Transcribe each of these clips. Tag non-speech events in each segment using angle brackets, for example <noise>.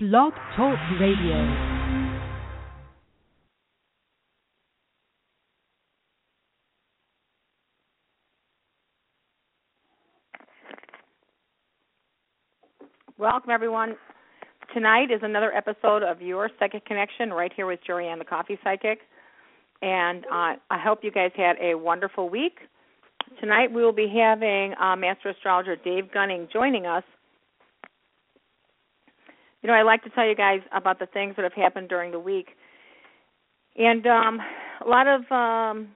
Blog Talk Radio. Welcome, everyone. Tonight is another episode of Your Psychic Connection right here with Jorianne, the Coffee Psychic. And uh, I hope you guys had a wonderful week. Tonight we will be having uh, Master Astrologer Dave Gunning joining us. You know, I like to tell you guys about the things that have happened during the week. And um, a lot of, um,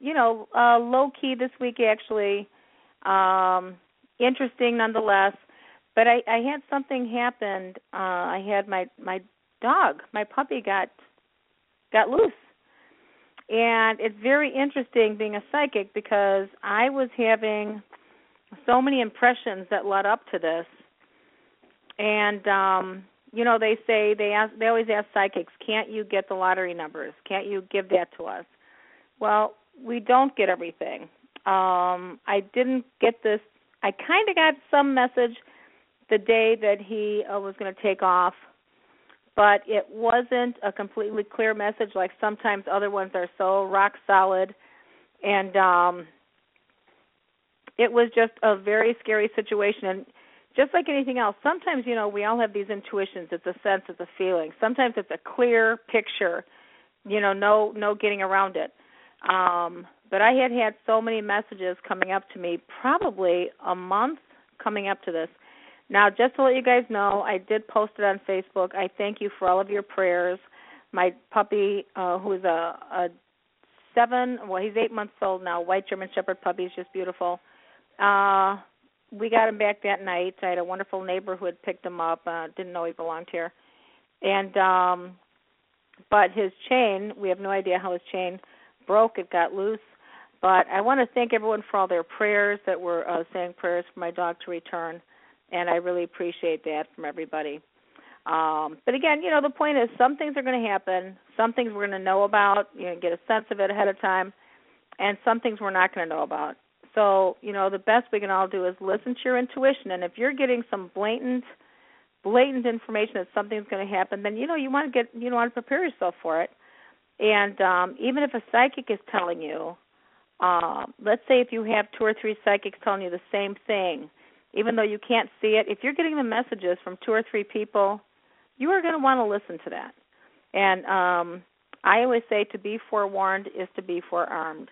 you know, uh, low key this week actually. Um, interesting nonetheless but I, I had something happen. Uh, I had my my dog, my puppy got got loose, and it's very interesting being a psychic because I was having so many impressions that led up to this, and um, you know they say they ask they always ask psychics, can't you get the lottery numbers? Can't you give that to us? Well, we don't get everything. Um, I didn't get this. I kind of got some message the day that he uh, was going to take off, but it wasn't a completely clear message like sometimes other ones are so rock solid and um it was just a very scary situation and just like anything else sometimes you know we all have these intuitions it's a sense it's a feeling sometimes it's a clear picture you know no no getting around it um but i had had so many messages coming up to me probably a month coming up to this now, just to let you guys know, I did post it on Facebook. I thank you for all of your prayers. My puppy, uh, who is a, a seven, well, he's eight months old now, white German Shepherd puppy, is just beautiful. Uh, we got him back that night. I had a wonderful neighbor who had picked him up. Uh, didn't know he belonged here, and um, but his chain, we have no idea how his chain broke. It got loose. But I want to thank everyone for all their prayers that were uh, saying prayers for my dog to return and I really appreciate that from everybody. Um, but again, you know, the point is some things are going to happen, some things we're going to know about, you know, get a sense of it ahead of time, and some things we're not going to know about. So, you know, the best we can all do is listen to your intuition, and if you're getting some blatant, blatant information that something's going to happen, then you know you want to get, you want to prepare yourself for it. And um, even if a psychic is telling you, uh, let's say if you have two or three psychics telling you the same thing, even though you can't see it, if you're getting the messages from two or three people, you are going to want to listen to that. And um, I always say to be forewarned is to be forearmed.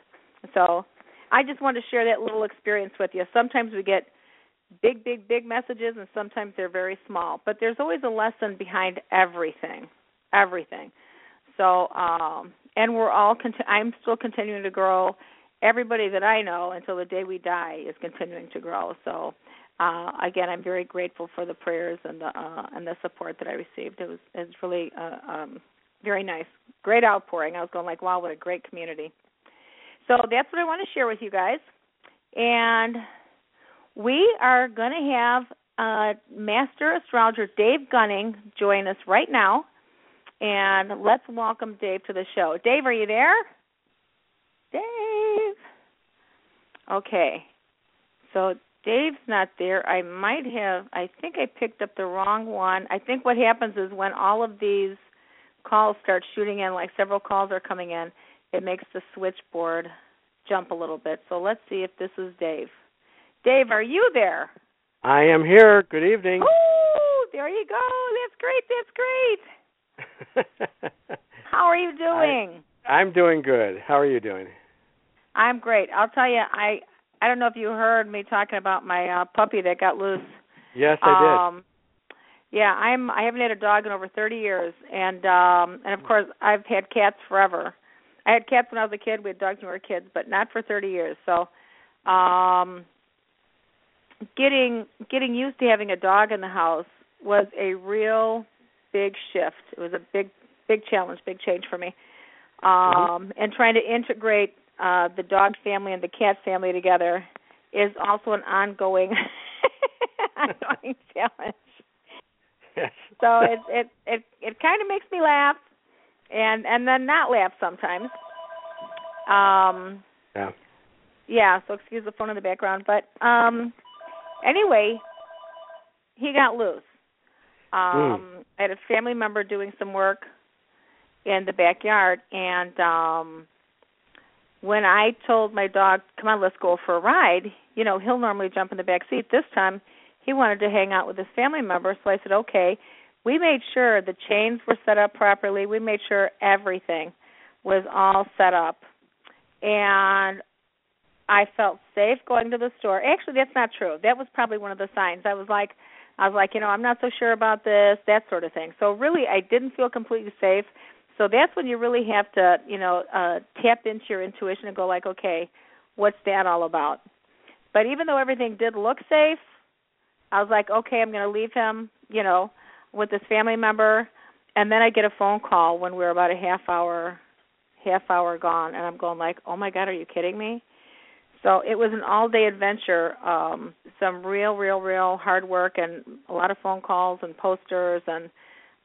So I just want to share that little experience with you. Sometimes we get big, big, big messages, and sometimes they're very small. But there's always a lesson behind everything, everything. So, um, and we're all. Cont- I'm still continuing to grow. Everybody that I know until the day we die is continuing to grow. So, uh, again, I'm very grateful for the prayers and the uh, and the support that I received. It was it's really uh, um, very nice, great outpouring. I was going like, wow, what a great community. So that's what I want to share with you guys, and we are going to have uh, Master Astrologer Dave Gunning join us right now, and let's welcome Dave to the show. Dave, are you there? Dave. Okay. So Dave's not there. I might have. I think I picked up the wrong one. I think what happens is when all of these calls start shooting in, like several calls are coming in, it makes the switchboard jump a little bit. So let's see if this is Dave. Dave, are you there? I am here. Good evening. Oh, there you go. That's great. That's great. <laughs> How are you doing? I, I'm doing good. How are you doing? I'm great. I'll tell you, I I don't know if you heard me talking about my uh, puppy that got loose. Yes, I um, did. Yeah, I'm. I haven't had a dog in over 30 years, and um and of course I've had cats forever. I had cats when I was a kid. We had dogs when we were kids, but not for 30 years. So, um getting getting used to having a dog in the house was a real big shift. It was a big big challenge, big change for me. Um mm-hmm. and trying to integrate uh, the dog family and the cat family together is also an ongoing <laughs> ongoing challenge. Yes. so it it it it kind of makes me laugh, and and then not laugh sometimes. Um. Yeah. Yeah. So excuse the phone in the background, but um. Anyway, he got loose. Um, I had a family member doing some work in the backyard, and um, when I told my dog, "Come on, let's go for a ride," you know, he'll normally jump in the back seat. This time, he wanted to hang out with his family member, so I said, "Okay." We made sure the chains were set up properly. We made sure everything was all set up, and I felt safe going to the store. Actually, that's not true. That was probably one of the signs. I was like, I was like, you know, I'm not so sure about this, that sort of thing. So really, I didn't feel completely safe. So that's when you really have to, you know, uh tap into your intuition and go like, okay, what's that all about? But even though everything did look safe, I was like, okay, I'm going to leave him, you know, with this family member, and then I get a phone call when we we're about a half hour, half hour gone, and I'm going like, oh my god, are you kidding me? So it was an all day adventure, um, some real, real, real hard work and a lot of phone calls and posters and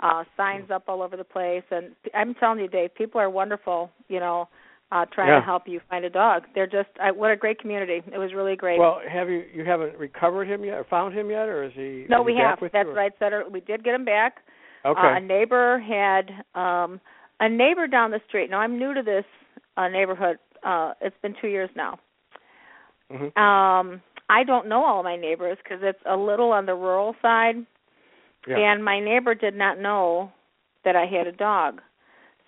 uh signs up all over the place and I'm telling you Dave, people are wonderful, you know, uh trying Yeah. to help you find a dog. They're just I, what a great community. It was really great. Well, have you you haven't recovered him yet or found him yet, or is he? no, we he have. With That's you, right, Setter. We did get him back. Okay. Uh, a neighbor had um a neighbor down the street. Now I'm new to this uh neighborhood. Uh it's been 2 years now. Mhm. Um I don't know all my neighbors cuz it's a little on the rural side. Yeah. And my neighbor did not know that I had a dog.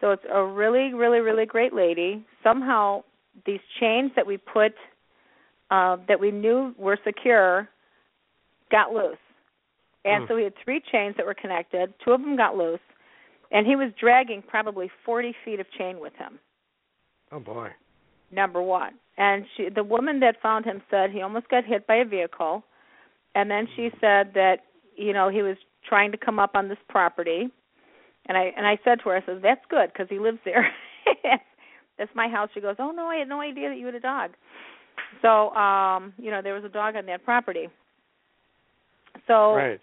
So it's a really really really great lady. Somehow these chains that we put uh that we knew were secure got loose. And Hmm. so we had three chains that were connected. Two of them got loose, and he was dragging probably 40 feet of chain with him. oh boy. Number one, and she, the woman that found him said he almost got hit by a vehicle, and then she said that you know he was trying to come up on this property, and I and I said to her, I said that's good because he lives there. <laughs> that's my house. She goes, oh no, I had no idea that you had a dog. So um, you know there was a dog on that property. So Right.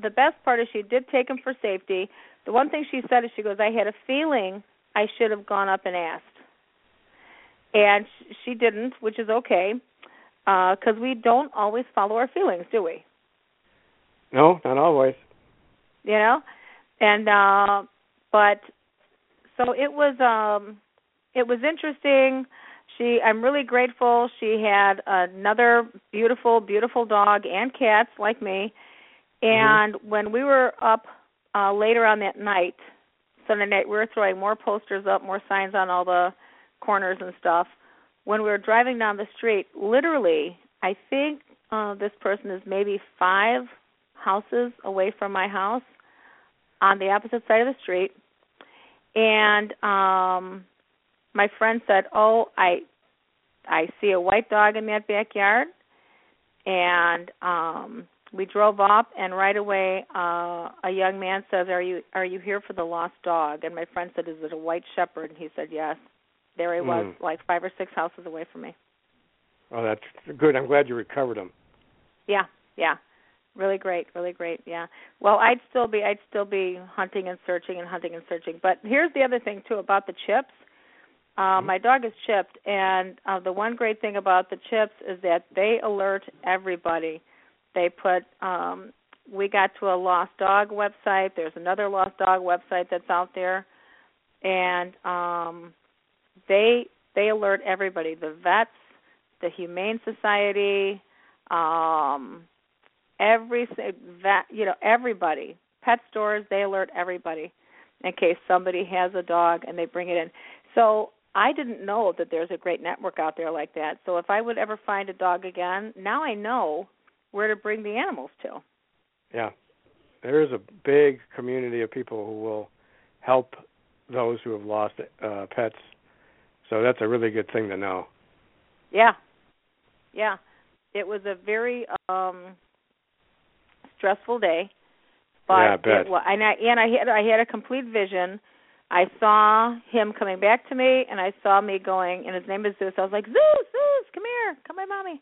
the best part is she did take him for safety. The one thing she said is she goes, I had a feeling I should have gone up and asked, and sh- she didn't, which is okay, because we don't always follow our feelings, do we? No, not always. You know, and uh, but so it was um it was interesting. She I'm really grateful. She had another beautiful, beautiful dog and cats like me. And when we were up uh later on that night, Sunday night, we were throwing more posters up, more signs on all the corners and stuff. When we were driving down the street, literally, I think uh this person is maybe 5 houses away from my house on the opposite side of the street. And um my friend said, "Oh, I I see a white dog in that backyard." And um we drove up and right away uh a young man says, "Are you are you here for the lost dog?" And my friend said, "Is it a white shepherd?" And he said, "Yes." There he was, Mm. like 5 or 6 houses away from me. Oh, that's good. I'm glad you recovered him. Yeah, yeah. Really great, really great. Yeah. Well, I'd still be I'd still be hunting and searching and hunting and searching. But here's the other thing too about the chips. Uh, Mhm. My dog is chipped, and uh, the one great thing about the chips is that they alert everybody. They put. um We got to a lost dog website. There's another lost dog website that's out there, and um they they alert everybody. The vets, the Humane Society, um every vet, you know, everybody. Pet stores they alert everybody in case somebody has a dog and they bring it in. So I didn't know that there's a great network out there like that. So if I would ever find a dog again, now I know where to bring the animals to. Yeah. There is a big community of people who will help those who have lost uh pets. So that's a really good thing to know. Yeah. Yeah. It was a very um stressful day. But Yeah, I bet. it wa- and I and I had I had a complete vision. I saw him coming back to me and I saw me going and his name is Zeus. I was like, Zeus, Zeus, come here, come by mommy.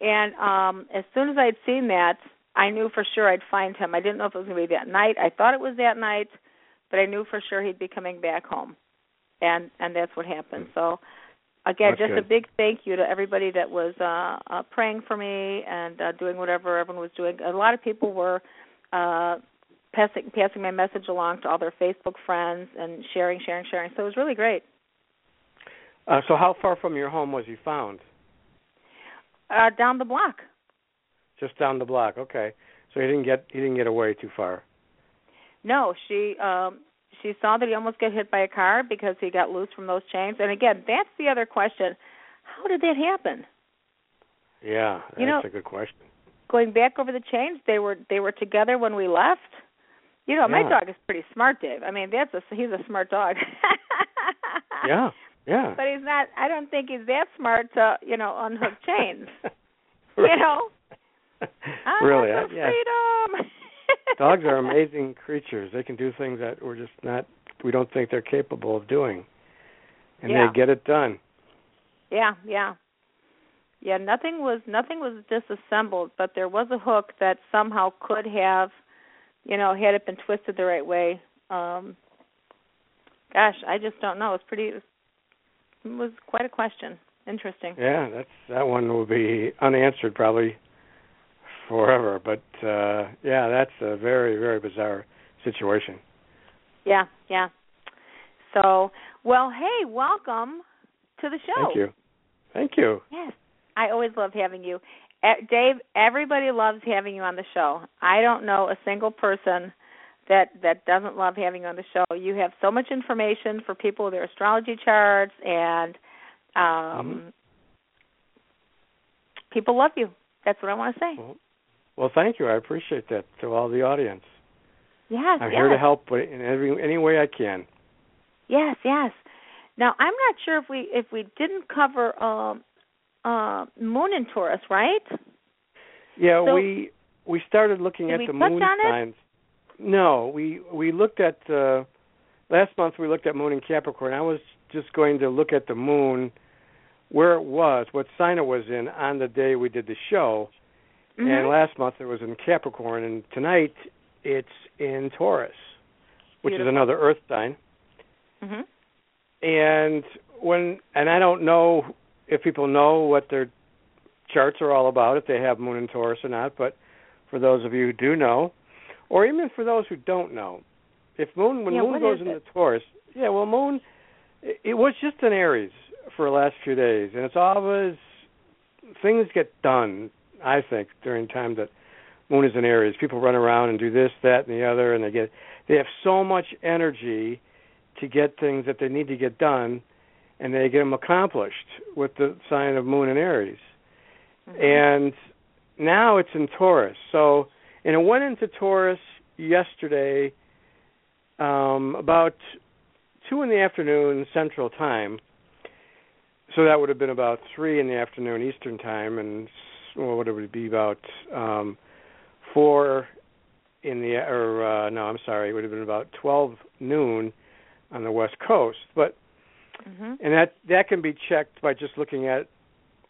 And um as soon as I'd seen that, I knew for sure I'd find him. I didn't know if it was gonna be that night. I thought it was that night, but I knew for sure he'd be coming back home. And and that's what happened. So again, That's just a big thank you to everybody that was uh, uh praying for me and uh doing whatever everyone was doing. A lot of people were uh passing passing my message along to all their Facebook friends and sharing, sharing, sharing. So it was really great. Uh, so how far from your home was he found? Uh, down the block. Just down the block. Okay. So he didn't get he didn't get away too far. No, she um she saw that he almost got hit by a car because he got loose from those chains. And again, that's the other question. How did that happen? Yeah, that's You know- a good question. Going back over the chains, they were they were together when we left. You know, my dog is pretty smart, Dave. I mean, that's a he's a smart dog. <laughs> Yeah, yeah. But he's not I don't think he's that smart to, you know, unhook chains. <laughs> Right. You know? <laughs> Really, I- yeah. freedom. Dogs are amazing creatures. They can do things that we're just not we don't think they're capable of doing. And Yeah. they get it done. Yeah, yeah. Yeah, nothing was nothing was disassembled, but there was a hook that somehow could have, you know, had it been twisted the right way. Um gosh, I just don't know. It's pretty it was quite a question. Interesting. Yeah, that's that one will be unanswered probably forever. But uh yeah, that's a very, very bizarre situation. Yeah, yeah. So, well, hey, welcome to the show. Thank you. Thank you. Yes, I always love having you, Dave. Everybody loves having you on the show. I don't know a single person that that doesn't love having you on the show. You have so much information for people with their astrology charts, and um, people love you. That's what I want to say. Well, well, thank you. I appreciate that to all the audience. Yes, I'm yes, here to help in every any way I can. yes, yes. Now, I'm not sure if we if we didn't cover um, uh, Moon in Taurus, right? Yeah, So- we we started looking at the moon signs. No, we we looked at uh last month we looked at moon in Capricorn. I was just going to look at the moon where it was, what sign it was in on the day we did the show. And Mhm. last month it was in Capricorn and tonight it's in Taurus, which is another earth sign. Mhm. and when and I don't know if people know what their charts are all about, if they have Moon in Taurus or not, but for those of you who do know, or even for those who don't know, if Moon when Yeah, Moon goes into it? Taurus, yeah, well Moon it, it was just in Aries for the last few days, and it's always things get done. I think during time that Moon is in Aries, people run around and do this, that, and the other, and they get they have so much energy to get things that they need to get done, and they get them accomplished with the sign of Moon in Aries. Mhm. And now it's in Taurus. So, and it went into Taurus yesterday, um, about two in the afternoon Central Time. So that would have been about three in the afternoon Eastern Time, and well, what it would be about um, four in the or uh, no, I'm sorry, it would have been about twelve noon on the West Coast. But Mhm. and that that can be checked by just looking at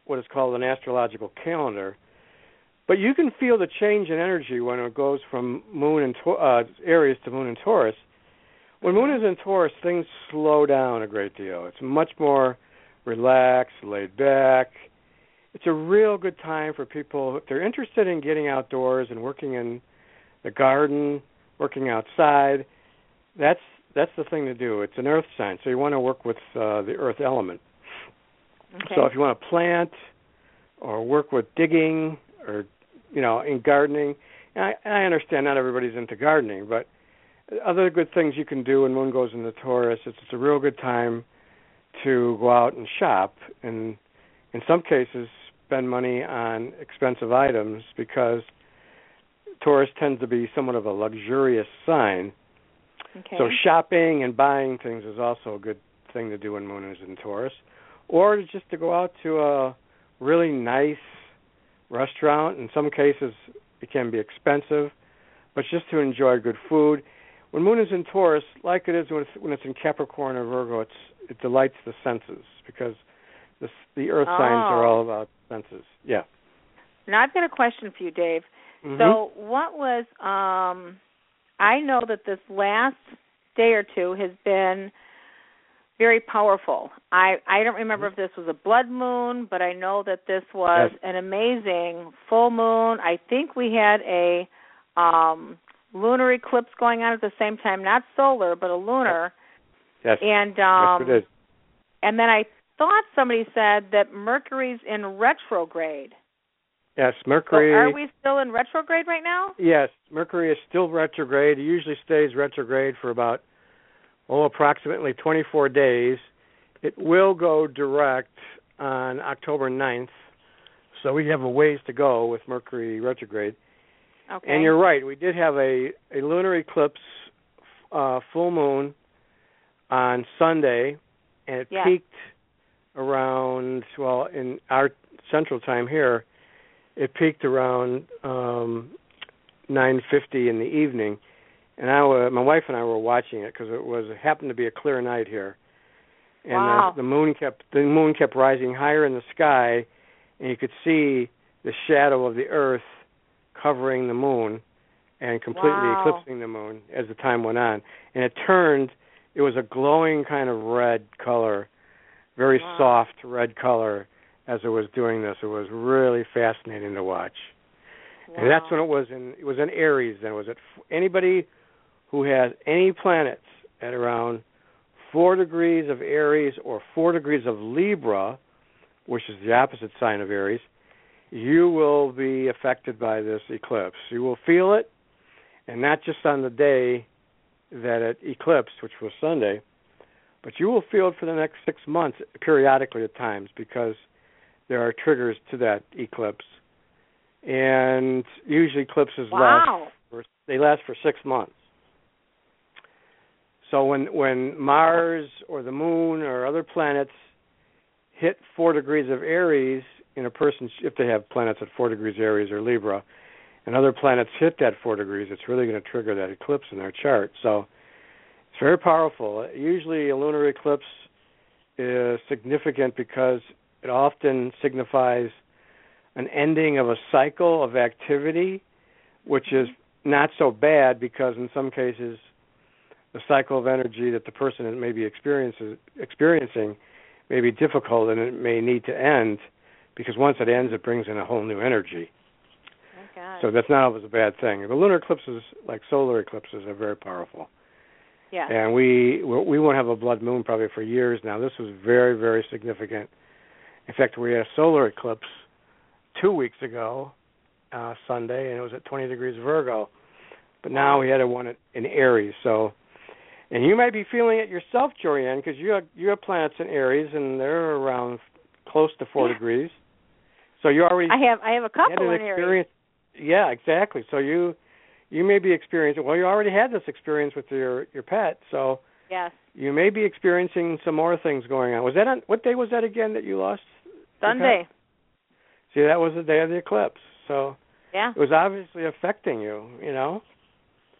what is called an astrological calendar. But you can feel the change in energy when it goes from Moon and uh, Aries to Moon and Taurus. When Moon is in Taurus, things slow down a great deal. It's much more relaxed, laid back. It's a real good time for people if they're interested in getting outdoors and working in the garden, working outside. That's that's the thing to do. It's an earth sign, so you want to work with uh, the earth element. Okay. So if you want to plant or work with digging or you know in gardening, and I, I understand not everybody's into gardening, but other good things you can do when Moon goes into Taurus. It's, it's a real good time to go out and shop, and in some cases spend money on expensive items because Taurus tends to be somewhat of a luxurious sign. okay. So shopping and buying things is also a good thing to do when Moon is in Taurus, or just to go out to a really nice restaurant. In some cases, it can be expensive, but just to enjoy good food. When Moon is in Taurus, like it is when it's, when it's in Capricorn or Virgo, it's it delights the senses because the the Earth signs are Oh. all about senses. Yeah. now I've got a question for you, Dave. Mhm. So, what was um I know that this last day or two has been very powerful. I I don't remember if this was a blood moon, but I know that this was Yes. an amazing full moon. I think we had a um lunar eclipse going on at the same time, not solar, but a lunar. Yes. And um yes, it is. and then I thought somebody said that Mercury's in retrograde. Yes, So Mercury. are we still in retrograde right now? Yes, Mercury is still retrograde. It usually stays retrograde for about oh approximately 24 days. It will go direct on October 9th. So we have a ways to go with Mercury retrograde. Okay. And you're right. We did have a a lunar eclipse uh full moon on Sunday and it peaked around well in our central time here it peaked around um 9:50 in the evening and I wa my wife and I were watching it cuz it was it happened to be a clear night here. And Wow. the, the moon kept the moon kept rising higher in the sky and you could see the shadow of the earth covering the moon and completely Wow. eclipsing the moon as the time went on. And it turned it was a glowing kind of red color, very Wow. soft red color as it was doing this. It was really fascinating to watch. And that's when it was in it was in Aries then was it anybody who has any planets at around 4 degrees of Aries or 4 degrees of Libra, which is the opposite sign of Aries, you will be affected by this eclipse. You will feel it and not just on the day that it eclipsed, which was Sunday, but you will feel it for the next 6 months periodically at times because there are triggers to that eclipse. And usually eclipses last for they last for six months. So when when Mars or the Moon or other planets hit four degrees of Aries in a person's if they have planets at four degrees Aries or Libra, and other planets hit that four degrees, it's really going to trigger that eclipse in their chart. So it's very powerful. Usually a lunar eclipse is significant because it often signifies an ending of a cycle of activity, which is not so bad because in some cases the cycle of energy that the person may be experiencing may be difficult and it may need to end because once it ends it brings in a whole new energy. Oh, So that's not always a bad thing. The lunar eclipses, like solar eclipses, are very powerful. Yeah. And we we won't have a blood moon probably for years now. This was very very significant. In fact, we had a solar eclipse two weeks ago, uh, Sunday, and it was at 20 degrees Virgo. But now we had a one in Aries. So, and you might be feeling it yourself, Jorianne, because you have you have planets in Aries, and they're around close to four Yeah. degrees. So you already I have I have a had couple an in Aries. Yeah, exactly. So you you may be experiencing. Well, you already had this experience with your your pet, so Yes. you may be experiencing some more things going on. Was that on what day was that again that you lost? Sunday. See, that was the day of the eclipse. So Yeah. it was obviously affecting you. You know.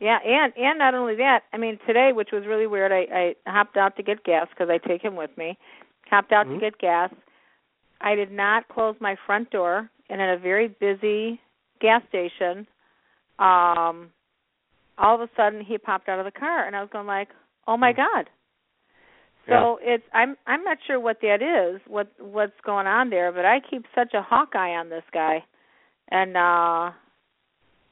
Yeah, and and not only that, I mean today, which was really weird. I I hopped out to get gas because I take him with me. Hopped out Mhm. to get gas. I did not close my front door, and in a very busy gas station, um, all of a sudden he popped out of the car, and I was going like, "Oh my god!" So it's I'm I'm not sure what that is, what what's going on there, but I keep such a hawk eye on this guy, and uh,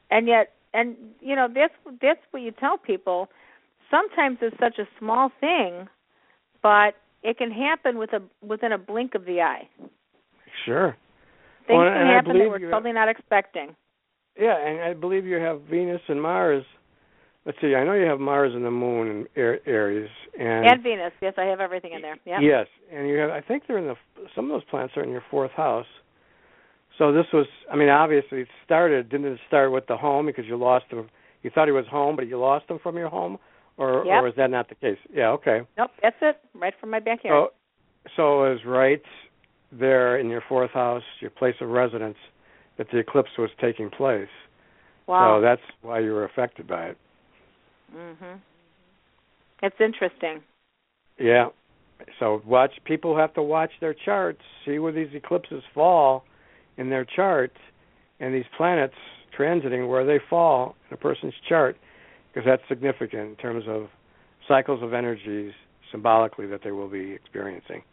and yet and you know that's that's what you tell people. Sometimes it's such a small thing, but it can happen with a within a blink of the eye. Sure. Things Well, can happen that we're totally not expecting. Yeah, and I believe you have Venus and Mars. Let's see. I know you have Mars and the Moon Ar- Aries, and, And Venus, yes, I have everything in there. Yeah. Yes, and you have. I think they're in the. Some of those planets are in your fourth house. So this was. I mean, obviously, it started. Didn't it start with the home because you lost him? You thought he was home, but you lost him from your home, or Yep. or is that not the case? Yeah. Okay. Nope, that's it. Right from my backyard. So, so it was right there in your fourth house, your place of residence, that the eclipse was taking place. wow. So that's why you were affected by it. mhm. It's interesting. Yeah. So watch people have to watch their charts, see where these eclipses fall in their chart and these planets transiting where they fall in a person's chart because that's significant in terms of cycles of energies symbolically that they will be experiencing.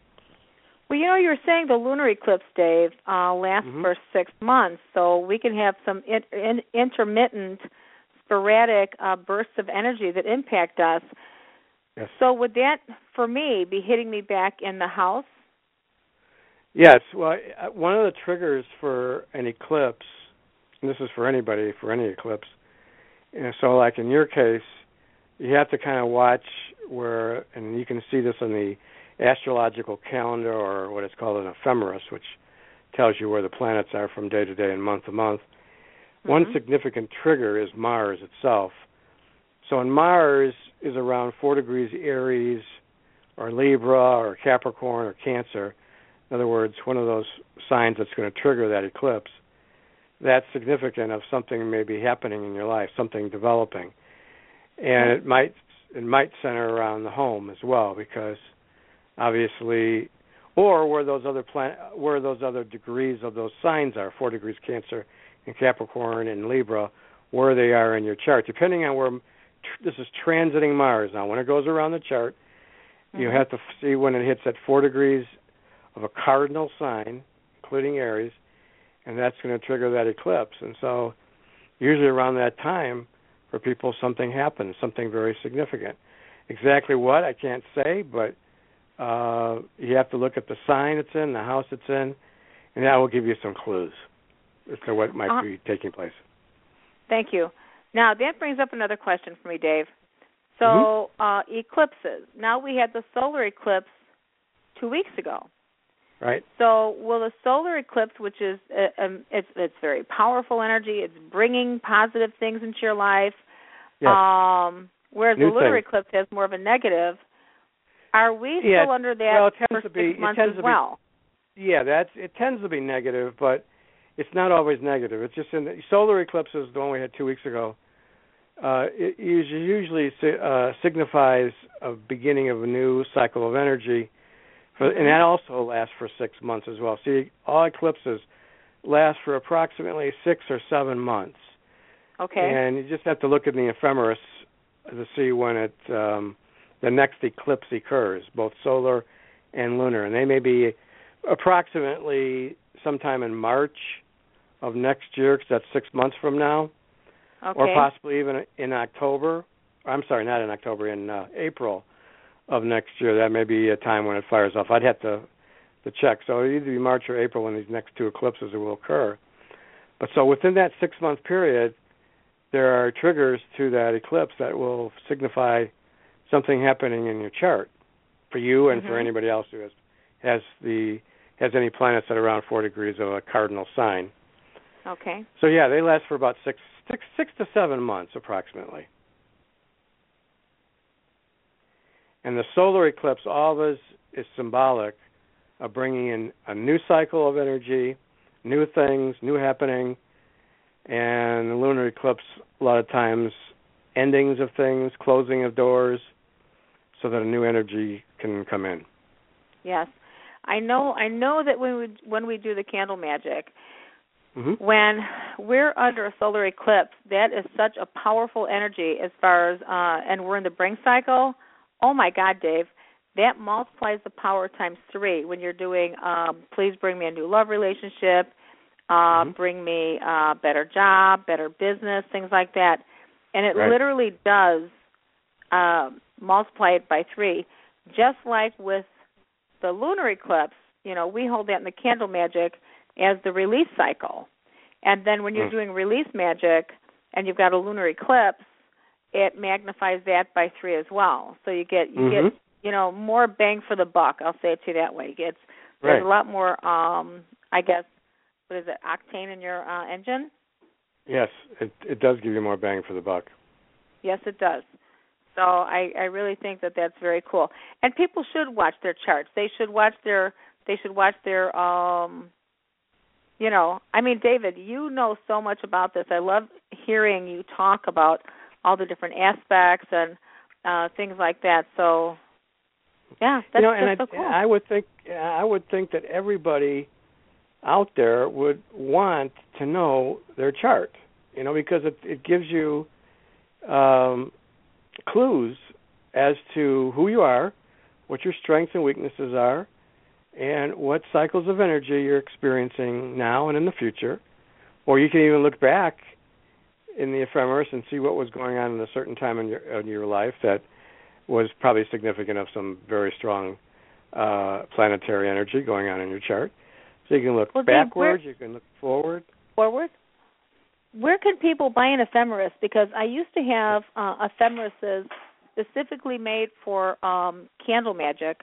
Well, you know, you were saying the lunar eclipse, Dave, uh, lasts Mhm. for six months, so we can have some in, in, intermittent sporadic uh, bursts of energy that impact us. Yes. So would that, for me, be hitting me back in the house? Yes. Well, one of the triggers for an eclipse, and this is for anybody for any eclipse. Know, so, like in your case, you have to kind of watch where, and you can see this in the astrological calendar or what is called an ephemeris, which tells you where the planets are from day to day and month to month. Mm-hmm. One significant trigger is Mars itself. So, when Mars is around four degrees Aries, or Libra, or Capricorn, or Cancer, in other words, one of those signs that's going to trigger that eclipse, that's significant of something maybe happening in your life, something developing, and it might it might center around the home as well because obviously, or where those other plan where those other degrees of those signs are, four degrees Cancer and Capricorn and Libra, where they are in your chart, depending on where this is transiting Mars. Now, when it goes around the chart, mm-hmm. you have to see when it hits at four degrees of a cardinal sign, including Aries, and that's going to trigger that eclipse. And so, usually around that time, for people, something happens, something very significant. Exactly what I can't say, but uh, you have to look at the sign it's in, the house it's in, and that will give you some clues as to what might uh, be taking place. Thank you. Now that brings up another question for me, Dave. So mm-hmm. uh, eclipses. Now we had the solar eclipse two weeks ago. Right. So, will the solar eclipse, which is uh, um, it's it's very powerful energy, it's bringing positive things into your life. Yes. Um, whereas New the lunar thing. eclipse has more of a negative. Are we yeah, still under that well, it tends for to six months it tends as to well? Be, yeah, that's it tends to be negative, but it's not always negative. It's just in the solar eclipses, the one we had two weeks ago. Uh, it usually uh, signifies a beginning of a new cycle of energy for, and that also lasts for six months as well. See, all eclipses last for approximately six or seven months. Okay. And you just have to look at the ephemeris to see when it um, the next eclipse occurs, both solar and lunar, and they may be approximately sometime in March of next year, because that's six months from now, okay. or possibly even in October. I'm sorry, not in October, in uh, April of next year. That may be a time when it fires off. I'd have to to check. So it'll either be March or April when these next two eclipses will occur. But so within that six month period, there are triggers to that eclipse that will signify something happening in your chart for you and mm-hmm. for anybody else who has has the has any planets at around four degrees of a cardinal sign. Okay. So yeah, they last for about six six six to seven months approximately. And the solar eclipse always is symbolic of bringing in a new cycle of energy, new things, new happening, and the lunar eclipse a lot of times endings of things, closing of doors, so that a new energy can come in. Yes, I know. I know that when we when we do the candle magic, mm-hmm. when we're under a solar eclipse, that is such a powerful energy as far as uh, and we're in the bring cycle oh my God, Dave, that multiplies the power times three when you're doing um, please bring me a new love relationship, uh, mm-hmm. bring me a better job, better business, things like that. And it right. literally does uh, multiply it by three. Just like with the lunar eclipse, you know, we hold that in the candle magic as the release cycle. And then when you're mm. doing release magic and you've got a lunar eclipse, it magnifies that by three as well. So you get you mm-hmm. get you know more bang for the buck. I'll say it to you that way. It's there's right. a lot more. um I guess what is it octane in your uh, engine? Yes, it it does give you more bang for the buck. Yes, it does. So I I really think that that's very cool. And people should watch their charts. They should watch their they should watch their um you know, I mean David, you know so much about this. I love hearing you talk about all the different aspects and uh things like that. So yeah, that's you know, and I, so cool. I would think I would think that everybody out there would want to know their chart, you know, because it it gives you um clues as to who you are, what your strengths and weaknesses are, and what cycles of energy you're experiencing now and in the future. Or you can even look back in the ephemeris and see what was going on in a certain time in your in your life that was probably significant of some very strong uh, planetary energy going on in your chart. So you can look well, backwards, you can look forward. Forward. Where can people buy an ephemeris? Because I used to have uh, ephemerises specifically made for um, candle magic,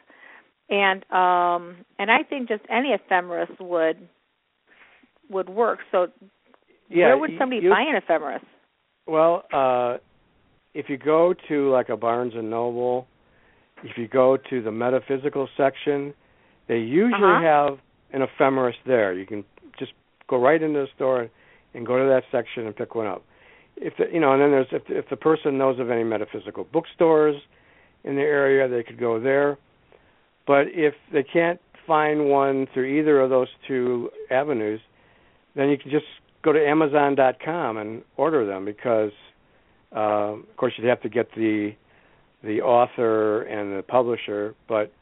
and um, and I think just any ephemeris would would work. So yeah, where would somebody you, buy an ephemeris? Well, uh, if you go to like a Barnes and Noble, if you go to the metaphysical section, they usually uh-huh. have an ephemeris there. You can just go right into the store and go to that section and pick one up. If the, you know, and then there's if, if the person knows of any metaphysical bookstores in the area, they could go there. But if they can't find one through either of those two avenues, then you can just go to Amazon.com and order them because, uh, of course, you'd have to get the the author and the publisher, but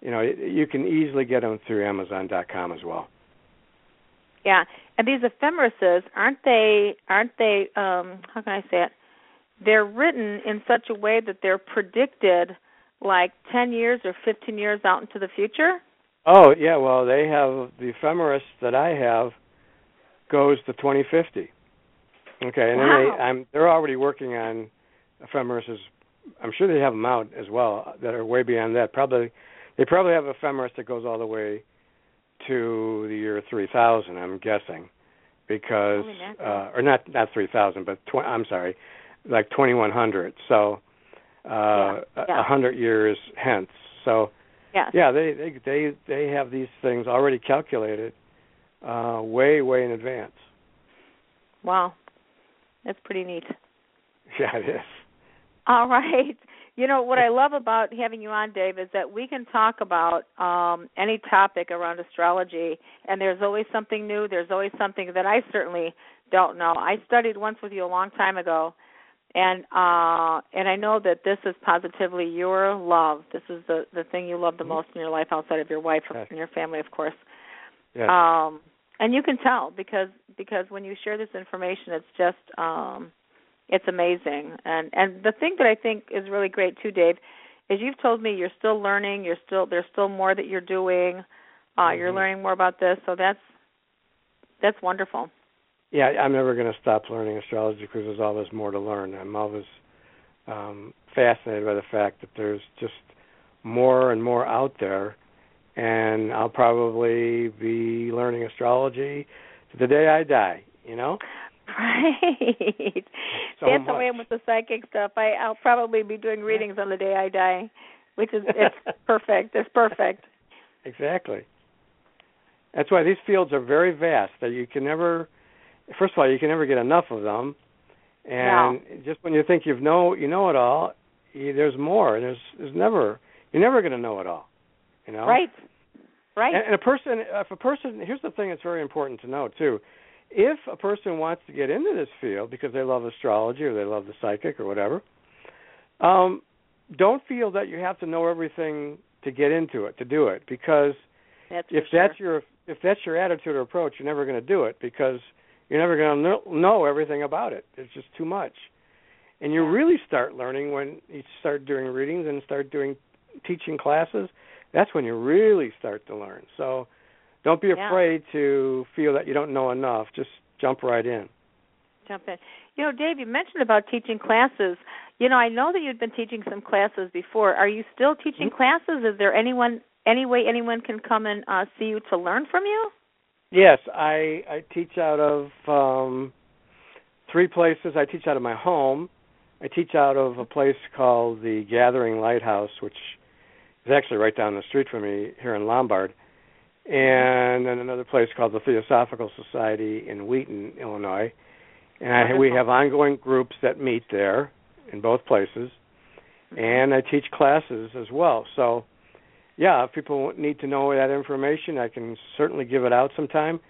you know you can easily get them through Amazon.com as well. Yeah, and these ephemerises aren't they? Aren't they? Um, how can I say it? They're written in such a way that they're predicted like 10 years or 15 years out into the future? Oh, yeah, well, they have the ephemeris that I have goes to 2050. Okay, and wow. then they I'm they're already working on ephemerises. I'm sure they have them out as well that are way beyond that. Probably they probably have ephemeris that goes all the way to the year 3000, I'm guessing. Because uh or not not 3000, but tw- I'm sorry, like 2100. So uh a yeah. hundred years hence. So yes. yeah, they they they they have these things already calculated uh way way in advance. Wow, that's pretty neat. Yeah, it is. All right. You know what I love about having you on, Dave, is that we can talk about um, any topic around astrology, and there's always something new. There's always something that I certainly don't know. I studied once with you a long time ago, and uh and I know that this is positively your love. This is the the thing you love the mm-hmm. most in your life outside of your wife yes. and your family, of course. Yes. Um and you can tell because because when you share this information it's just um it's amazing. And and the thing that I think is really great too, Dave, is you've told me you're still learning, you're still there's still more that you're doing. Uh mm-hmm. you're learning more about this, so that's that's wonderful yeah, I'm never going to stop learning astrology because there's always more to learn. I'm always um, fascinated by the fact that there's just more and more out there, and I'll probably be learning astrology to the day I die. You know. <laughs> Right. So That's much. the way I'm with the psychic stuff. I, I'll probably be doing readings on the day I die, which is it's <laughs> perfect. It's perfect. Exactly. That's why these fields are very vast. That you can never first of all, you can never get enough of them, and no. just when you think you've know you know it all, you, there's more. and There's there's never you're never going to know it all. You know. Right. Right. And, and a person, if a person, here's the thing that's very important to know too. If a person wants to get into this field because they love astrology or they love the psychic or whatever, um, don't feel that you have to know everything to get into it to do it because that's if sure. that's your if that's your attitude or approach, you're never going to do it because you're never going to know everything about it. It's just too much. And you really start learning when you start doing readings and start doing teaching classes. That's when you really start to learn. So don't be Yeah. afraid to feel that you don't know enough. Just jump right in. jump in. You know, Dave, you mentioned about teaching classes. You know, I know that you'd been teaching some classes before. Are you still teaching Mhm. classes? Is there anyone any way anyone can come and uh see you to learn from you? Yes, I I teach out of um three places. I teach out of my home. I teach out of a place called the Gathering Lighthouse, which is actually right down the street from me here in Lombard. And then another place called the Theosophical Society in Wheaton, Illinois. And I, we have ongoing groups that meet there in both places. And I teach classes as well. So yeah, if people need to know that information, I can certainly give it out sometime.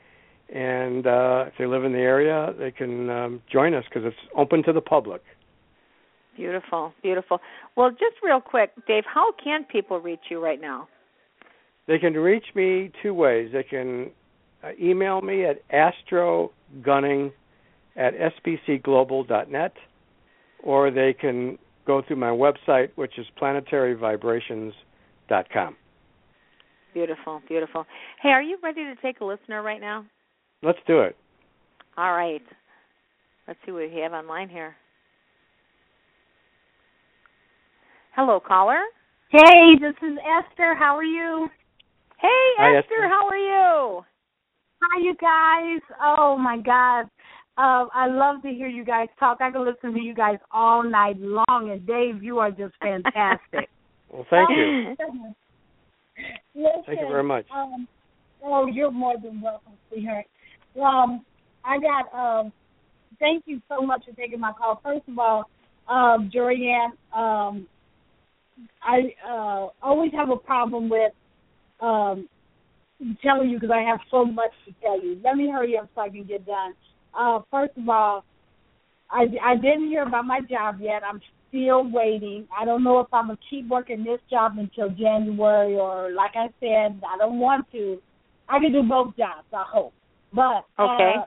And uh, if they live in the area, they can um, join us because it's open to the public. Beautiful, beautiful. Well, just real quick, Dave, how can people reach you right now? They can reach me two ways. They can uh, email me at astrogunning at sbcglobal.net, or they can go through my website, which is planetaryvibrations.com. Beautiful, beautiful. Hey, are you ready to take a listener right now? Let's do it. All right. Let's see what we have online here. Hello, caller. Hey, this is Esther. How are you? Hey, Hi, Esther, Esther. how are you? Hi, you guys. Oh my God. Uh, I love to hear you guys talk. I can listen to you guys all night long. And Dave, you are just fantastic. <laughs> Well, thank you. Listen, Thank you very much. Um, oh, you're more than welcome, sweetheart. Um, I got. Um, thank you so much for taking my call. First of all, um, Jorianne, um, I uh, always have a problem with um, telling you because I have so much to tell you. Let me hurry up so I can get done. Uh, first of all, I, I didn't hear about my job yet. I'm still waiting. I don't know if I'm gonna keep working this job until January or, like I said, I don't want to. I can do both jobs. I hope. But Okay. uh,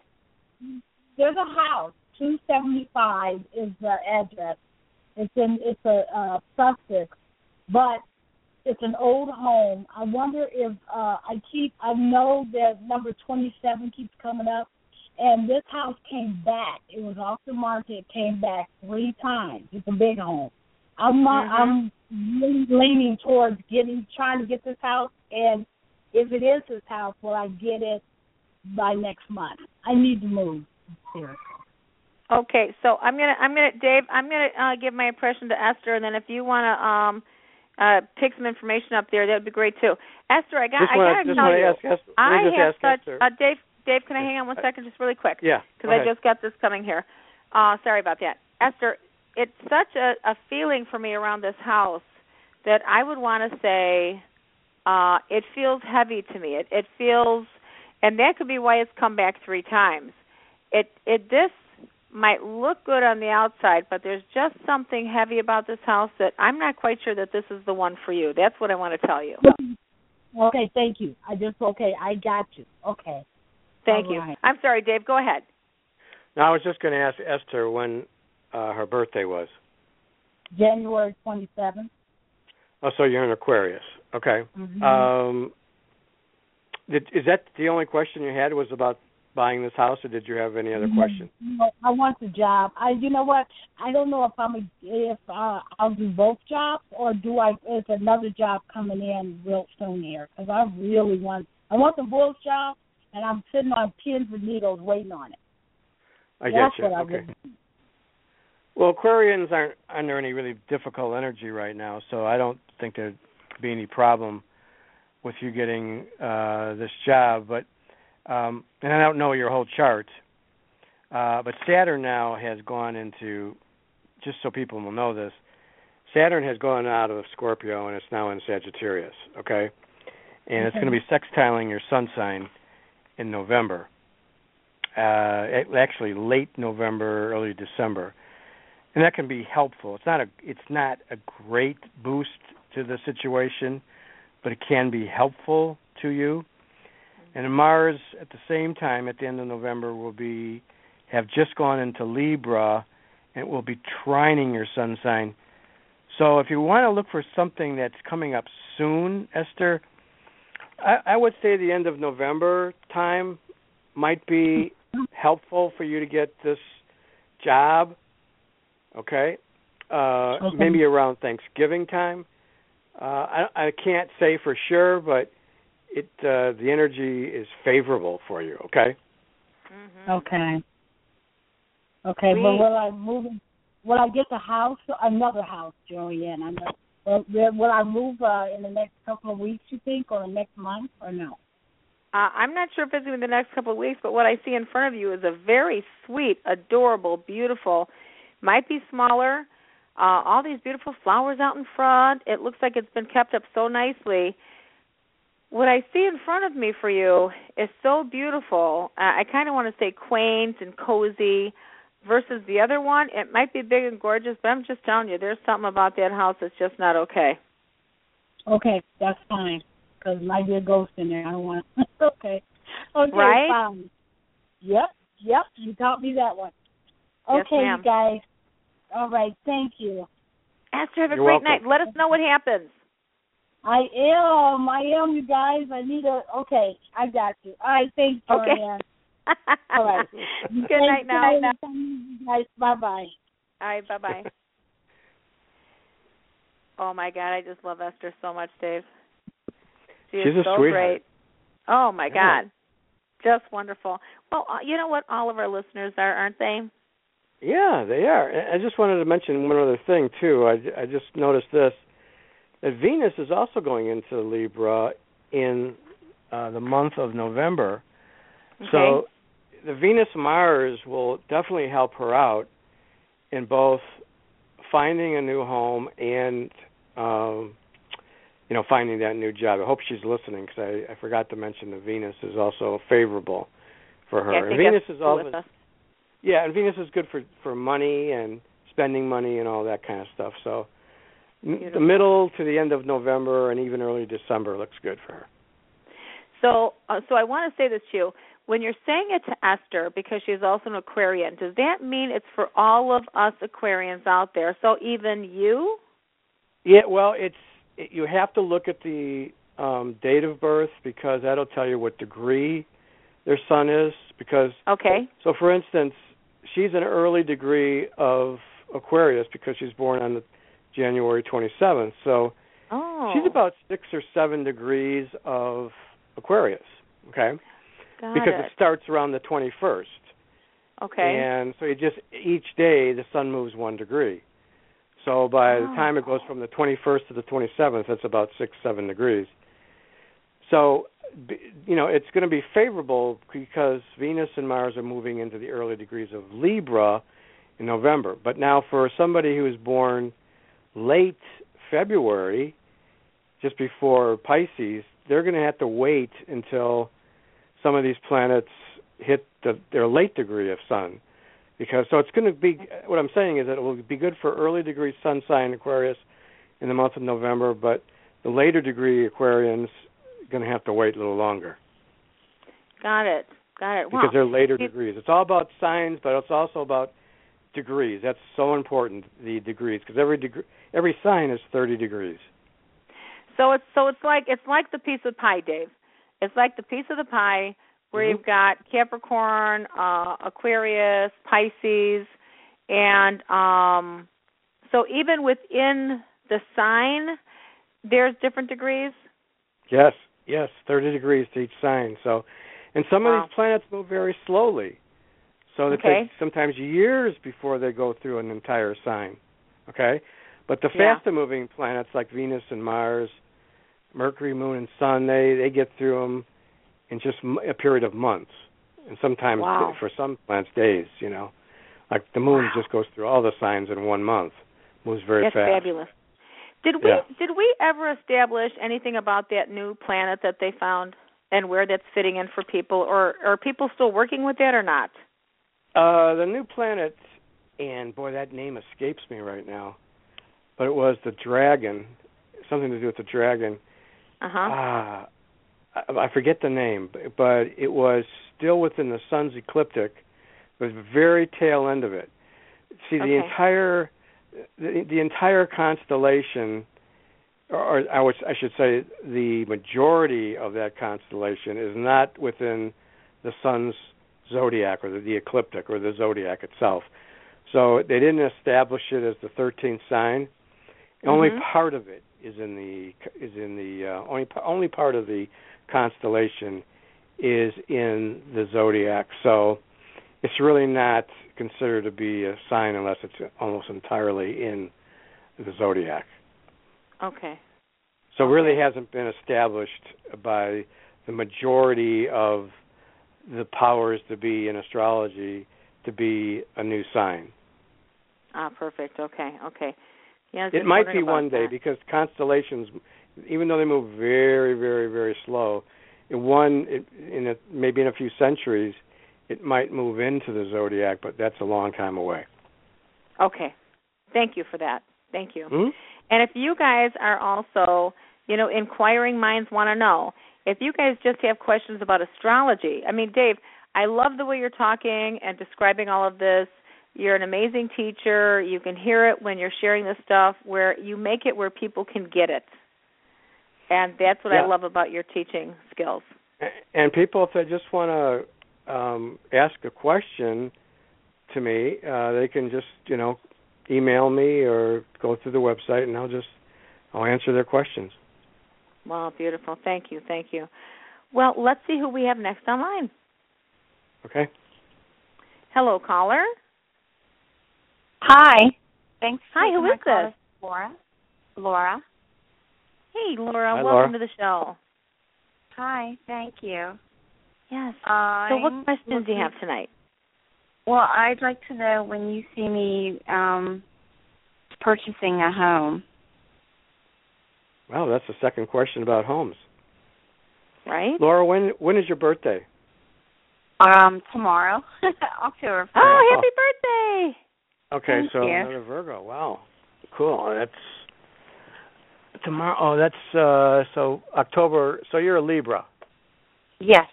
there's a house. Two seventy five is the address. It's in it's a uh, Sussex, but it's an old home. I wonder if uh I keep I know that number twenty seven keeps coming up and this house came back. It was off the market, came back three times. It's a big home. I'm not, Mhm. I'm leaning towards getting trying to get this house and if it is this house, will I get it by next month? I need to move. Seriously. Okay, so I'm gonna I'm gonna Dave I'm gonna uh, give my impression to Esther, and then if you want to um uh pick some information up there, that would be great too. Esther, I got just I got to tell you, ask Esther. I have such Esther. uh, Dave Dave, can I hang on one second, just really quick? yeah. because I just got this coming here. Uh, sorry about that, Esther. It's such a, a feeling for me around this house that I would want to say uh, it feels heavy to me. It, it feels, and that could be why it's come back three times. It it this might look good on the outside, but there's just something heavy about this house that I'm not quite sure that this is the one for you. That's what I want to tell you. Okay, thank you. I just okay, I got you. Okay. Thank All you. right. I'm sorry, Dave. Go ahead. Now, I was just going to ask Esther when uh, her birthday was. January twenty seventh. Oh, so you're an Aquarius. Okay. Mm-hmm. Um, did, is that the only question you had was about buying this house, or did you have any other question? No, I want the job. I, you know what? I don't know if I'm a, if uh, I'll do both jobs or do I? Is another job coming in real soon here? Because I really want. I want the both job, and I'm sitting on pins and needles waiting on it. I That's get you. what okay. really- Well, Aquarians aren't under any really difficult energy right now, so I don't think there'd be any problem with you getting uh this job. But um and I don't know your whole chart. Uh but Saturn now has gone into just so people will know this, Saturn has gone out of Scorpio and it's now in Sagittarius, okay? And it's going to be sextiling your sun sign in November. Uh actually late November, early December and that can be helpful. It's not a it's not a great boost to the situation, but it can be helpful to you. And Mars at the same time at the end of November will be have just gone into Libra and will be trining your sun sign. So if you want to look for something that's coming up soon, Esther, I, I would say the end of November time might be helpful for you to get this job. Okay, uh, Okay. maybe around Thanksgiving time. Uh, I, I can't say for sure, but it uh, the energy is favorable for you. Okay. Mm-hmm. Okay. Okay, but will I move? Will I get the house? Another house, Joanne? I know. Will, will I move uh, in the next couple of weeks? You think, or next month, or no? Uh, I'm not sure if it's in the next couple of weeks, but what I see in front of you is a very sweet, adorable, beautiful, might be smaller, uh, all these beautiful flowers out in front. It looks like it's been kept up so nicely. What I see in front of me for you is so beautiful. Uh, I kind of want to say quaint and cozy versus the other one. It might be big and gorgeous, but I'm just telling you, there's something about that house that's just not okay. Okay, that's fine. Because might be a ghost in there. I don't want. <laughs> okay. Okay. Right? Fine. Yep. Yep. You taught me that one. Yes, Okay, ma'am. you guys. All right. Thank you. Esther, have a You're great welcome. night. Let us know what happens. I am. I am, you guys. I need a. Okay, I got you. All right. Thanks, Okay. Joanne. <laughs> All right. Good night now. Guys, bye bye. All right, bye bye. <laughs> oh my God, I just love Esther so much, Dave. She is She's a so sweetheart. great. Oh my Yeah. God, just wonderful. Well, uh, you know what? All of our listeners are, aren't they? Yeah, they are. I I just wanted to mention one other thing too. I, I just noticed this that Venus is also going into Libra in uh, the month of November. So the Venus Mars will definitely help her out in both finding a new home and um you know finding that new job. I hope she's listening because I, I forgot to mention that Venus is also favorable for her. Yeah, And Venus is all with yeah, and Venus is good for for money and spending money and all that kind of stuff. So m- the middle to the end of November and even early December looks good for her. So, uh, so I want to say this to you. When you're saying it to Esther, because she's also an Aquarian, does that mean it's for all of us Aquarians out there? So even you? Yeah, well, it's it, you have to look at the um date of birth because that'll tell you what degree their sun is because Okay. so for instance, she's an early degree of Aquarius because she's born on the January 27th. So Oh. she's about 6 or 7 degrees of Aquarius, okay? Got because it. it starts around the 21st. okay. And so you just each day the sun moves one degree. So by the Oh. time it goes from the 21st to the 27th, it's about six, seven degrees. So, you know, it's going to be favorable because Venus and Mars are moving into the early degrees of Libra in November. But now for somebody who was born late February, just before Pisces, they're going to have to wait until some of these planets hit the, their late degree of sun because so it's going to be what I'm saying is that it will be good for early degree sun sign Aquarius in the month of November, but the later degree Aquarians going to have to wait a little longer Got it. Got it. because Wow. they're later degrees. It's all about signs, but it's also about degrees. That's so important the degrees because every degree every sign is 30 degrees. So it's so it's like it's like the piece of pie, Dave. It's like the piece of the pie where Mhm. you've got Capricorn, uh, Aquarius, Pisces, and um so even within the sign there's different degrees. Yes, yes, 30 degrees to each sign. So, and some Wow. of these planets move very slowly. So it Okay. takes sometimes years before they go through an entire sign. Okay? But the Yeah. faster moving planets like Venus and Mars, Mercury, Moon and Sun, they they get through them in just a period of months. And sometimes Wow. for some planets days, you know. Like the moon Wow. just goes through all the signs in one month. Moves very fast. That's fast. fabulous. Did we Yeah. did we ever establish anything about that new planet that they found and where that's fitting in for people or are people still working with that or not? Uh, the new planet, and boy, that name escapes me right now. But it was the dragon, something to do with the dragon. Uh-huh. Ah, I, I forget the name, but, it was still within the sun's ecliptic. It was the very tail end of it. See, the Okay. entire the, the entire constellation, or, I, would, I should say, the majority of that constellation is not within the sun's zodiac or the, the ecliptic or the zodiac itself. So they didn't establish it as the 13th sign. Only Mhm. part of it is in the is in the uh, only only part of the constellation is in the zodiac. So it's really not considered to be a sign unless it's almost entirely in the zodiac. Okay. So it really hasn't been established by the majority of the powers to be in astrology to be a new sign. Ah, perfect. Okay. Okay. Yeah, It might be one day that. because constellations, even though they move very, very, very slow, in one it, in a, maybe in a few centuries, it might move into the zodiac, but that's a long time away. Okay. Thank you for that. Thank you. Hmm? And if you guys are also, you know, inquiring minds want to know, if you guys just have questions about astrology, I mean, Dave, I love the way you're talking and describing all of this. You're an amazing teacher. You can hear it when you're sharing this stuff where you make it where people can get it. And that's what Yeah. I love about your teaching skills. And people, if they just want to um, ask a question to me, uh, they can just you know email me or go through the website, and I'll just I'll answer their questions. Wow, beautiful. Thank you. Thank you. Well, let's see who we have next online. Okay. Hello, caller. Hi. Thanks. For Hi, taking who my is call. this? This Laura. Laura. Hey, Laura. Hi, welcome Laura. to the show. Hi. Thank you. Yes. I'm so, what questions do you have tonight? Well, I'd like to know when you see me um purchasing a home. Wow, that's the second question about homes. Right? Laura, when when is your birthday? Um, tomorrow, <laughs> October. 1st. Oh, happy birthday! Okay, Thank so you. another Virgo. Wow, cool. That's tomorrow. Oh, that's uh so October. So you're a Libra. Yes.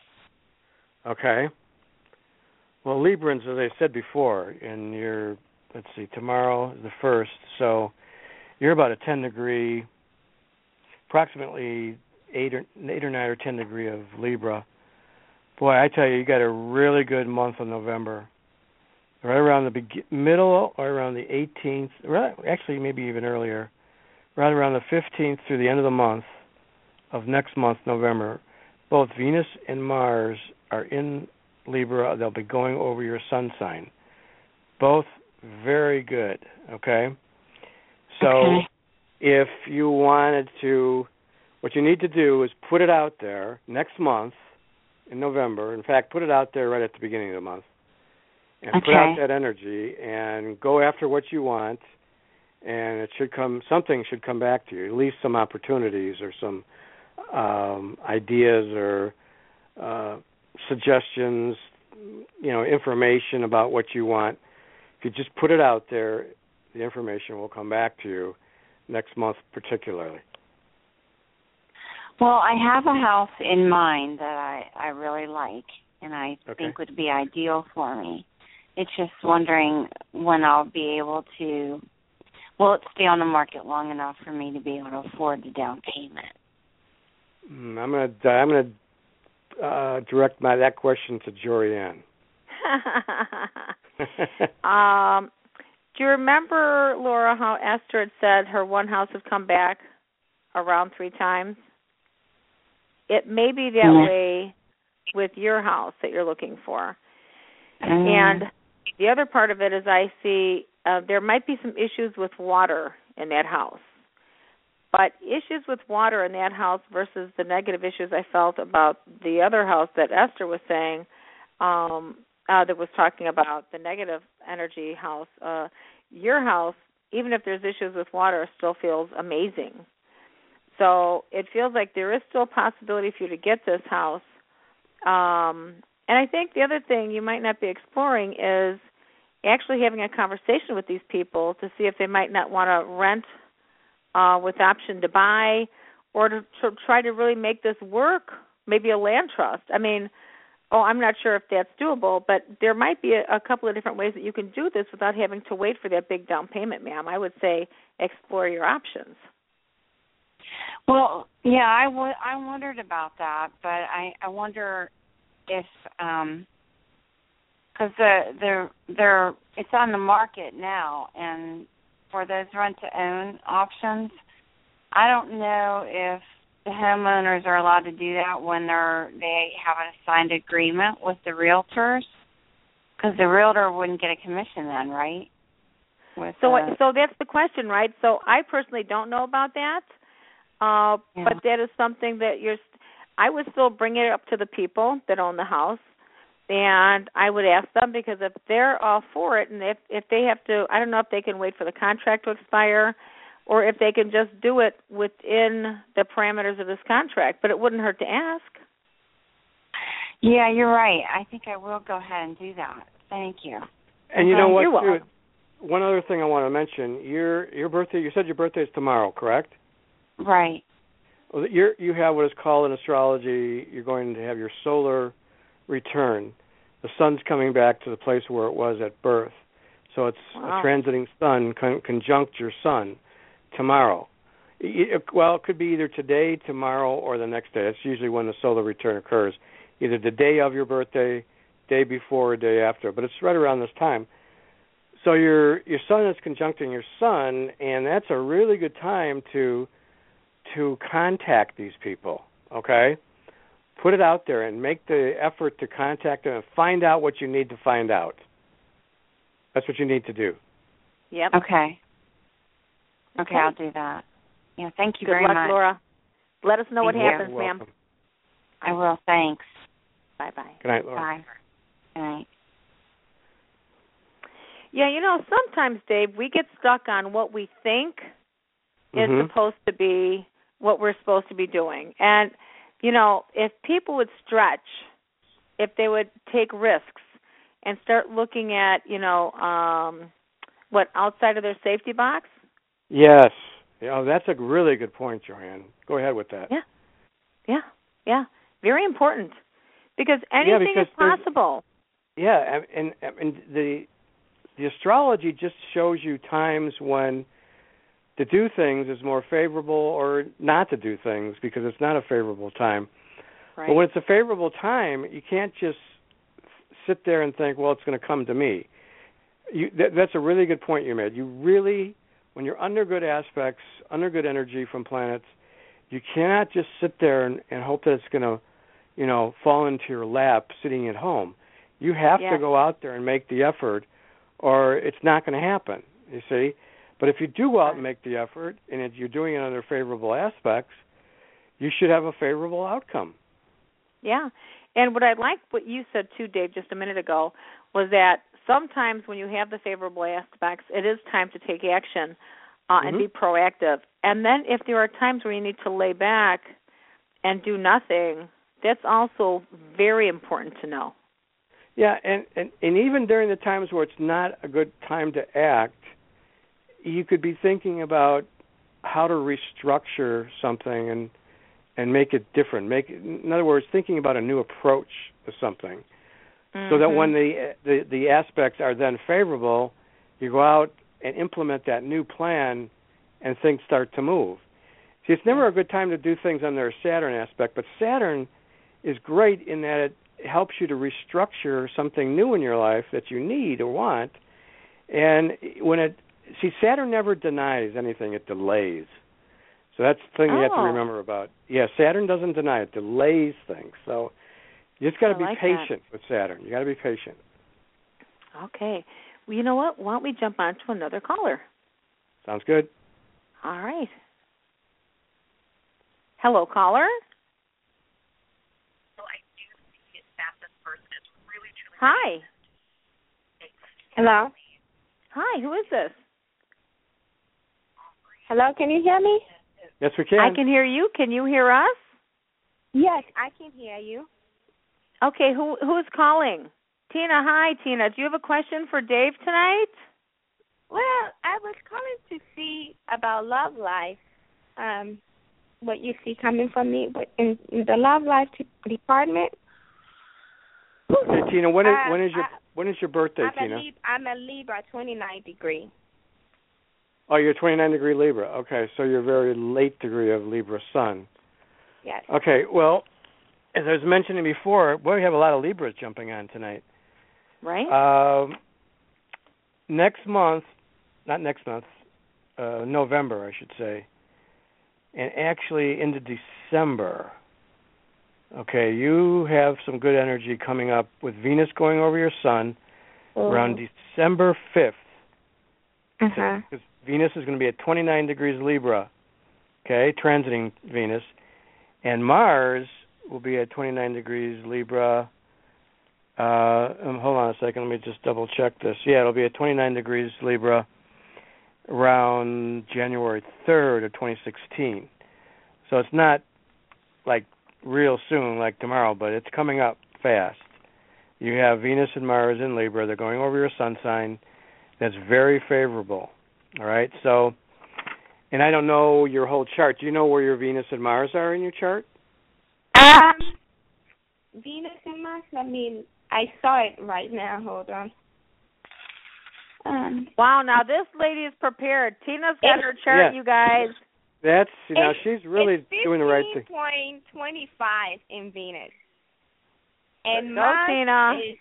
Okay. Well, Librans, as I said before, and you're let's see, tomorrow is the first, so you're about a ten degree, approximately eight or eight or nine or ten degree of Libra. Boy, I tell you, you got a really good month of November. Right around the middle, or around the 18th, right, actually maybe even earlier, right around the 15th through the end of the month of next month, November. Both Venus and Mars are in Libra. They'll be going over your sun sign. Both very good. Okay. So Okay. If you wanted to, what you need to do is put it out there next month in November. In fact, put it out there right at the beginning of the month, and put out that energy and go after what you want. And it should come. Something should come back to you. At least some opportunities or some um, ideas or uh, suggestions. You know, information about what you want. If you just put it out there, the information will come back to you next month, particularly. Well, I have a house in mind that I I really like and I Okay. think would be ideal for me. It's just wondering when I'll be able to will it stay on the market long enough for me to be able to afford the down payment? Mm, I'm gonna I'm gonna uh, direct my that question to Jorianne. <laughs> <laughs> um, do you remember, Laura, how Esther had said her one house had come back around three times? It may be that Yeah. way with your house that you're looking for. Mm. And the other part of it is I see uh, there might be some issues with water in that house. But issues with water in that house versus the negative issues I felt about the other house that Esther was saying, um, uh, that was talking about the negative energy house. Uh, your house, even if there's issues with water, still feels amazing. So it feels like there is still a possibility for you to get this house. Um, and I think the other thing you might not be exploring is actually having a conversation with these people to see if they might not want to rent uh, with option to buy or to, to try to really make this work, maybe a land trust. I mean, oh, I'm not sure if that's doable, but there might be a, a couple of different ways that you can do this without having to wait for that big down payment, ma'am. I would say explore your options. Well, yeah, I w- I wondered about that, but I I wonder if um because the they're they're it's on the market now, and for those rent to own options, I don't know if the homeowners are allowed to do that when they're they have a signed agreement with the realtors, because the realtor wouldn't get a commission then, right? With So, the, so that's the question, right? So, I personally don't know about that, uh, Yeah. but that is something that you're. I would still bring it up to the people that own the house, and I would ask them because if they're all for it, and if if they have to, I don't know if they can wait for the contract to expire, or if they can just do it within the parameters of this contract. But it wouldn't hurt to ask. yeah, you're right. I think I will go ahead and do that. Thank you. And you know what? You're too? One other thing I want to mention: your your birthday. You said your birthday is tomorrow, correct? Right. Well, you're, you have what is called in astrology. You're going to have your solar return. The sun's coming back to the place where it was at birth. So it's Wow. a transiting sun con- conjunct your sun tomorrow. It, well, it could be either today, tomorrow, or the next day. That's usually when the solar return occurs, either the day of your birthday, day before, or day after. But it's right around this time. So your your sun is conjuncting your sun, and that's a really good time to to contact these people. Okay, put it out there and make the effort to contact them and find out what you need to find out. That's what you need to do. Yep. Okay. Okay, Okay. I'll do that. Yeah, thank you Good very luck, much. Laura. Let us know what Thank you. happens, You're ma'am. welcome. I will. Thanks. Bye bye. Good night, Laura. Bye. Good night. Yeah, you know, sometimes Dave, we get stuck on what we think is Mhm. supposed to be what we're supposed to be doing. And you know, if people would stretch, if they would take risks and start looking at, you know, um what outside of their safety box, Yes. Yeah, oh, that's a really good point, Joanne. Go ahead with that. Yeah. yeah, yeah, very important. Because anything because is possible. Yeah, and, and and the the astrology just shows you times when to do things is more favorable or not to do things because it's not a favorable time. Right. But when it's a favorable time, you can't just sit there and think, "Well, it's going to come to me." You, that, that's a really good point you made. You really, when you're under good aspects, under good energy from planets, you cannot just sit there and, and hope that it's going to, you know, fall into your lap sitting at home. You have Yes. to go out there and make the effort, or it's not going to happen. You see. But if you do go out and make the effort, and if you're doing it under favorable aspects, you should have a favorable outcome. Yeah. And what I like what you said too, Dave, just a minute ago, was that sometimes when you have the favorable aspects, it is time to take action uh, and Mhm. be proactive. And then if there are times where you need to lay back and do nothing, that's also very important to know. Yeah, and, and and even during the times where it's not a good time to act, you could be thinking about how to restructure something and and make it different. Make in other words, thinking about a new approach to something, so that when mm-hmm. the, the the aspects are then favorable, you go out and implement that new plan, and things start to move. See, it's never a good time to do things under a Saturn aspect, but Saturn is great in that it helps you to restructure something new in your life that you need or want. And when it see Saturn never denies anything; it delays. So that's the thing you have to Oh. remember about. Yeah, Saturn doesn't deny; it delays things. So you just got to be like that. patient with Saturn. You got to be patient. Okay. Well, you know what? Why don't we jump on to another caller? Sounds good. All right. Hello, caller. Hi. Hello? Hi, who is this? Hello, can you hear me? Yes, we can. I can hear you. Can you hear us? Yes, I can hear you. Okay, who who's calling? Tina, hi Tina. Do you have a question for Dave tonight? Well, I was calling to see about love life. Um, what you see coming from me but in, in the love life department. Hey, Tina, when is Uh, when is your I- when is your birthday, I'm Tina? a Lib- I'm a Libra, 29 degree. Oh, you're 29 degree Libra. Okay, so you're very late degree of Libra Sun. Yes. Okay, well, as I was mentioning before, boy, we have a lot of Libras jumping on tonight. Right? Um, next month, not next month, uh, November, I should say, and actually into December. Okay, you have some good energy coming up with Venus going over your Sun around December 5th. Uh huh. because Venus is going to be at 29 degrees Libra, okay, transiting Venus, and Mars will be at 29 degrees Libra. Uh, um, hold on a second, let me just double check this. Yeah, it'll be at 29 degrees Libra around January 3rd of 2016. So it's not like real soon, like tomorrow, but it's coming up fast. You have Venus and Mars in Libra. They're going over your sun sign. That's very favorable. All right. So, and I don't know your whole chart. Do you know where your Venus and Mars are in your chart? Um, <laughs> Venus and Mars. I mean, I saw it right now. Hold on. Um, Wow, now this lady is prepared. Tina's got her chart, Yeah. you guys. That's you know It's- she's really doing the right thing. Point twenty-five in Venus, and Go, Mars Tina. is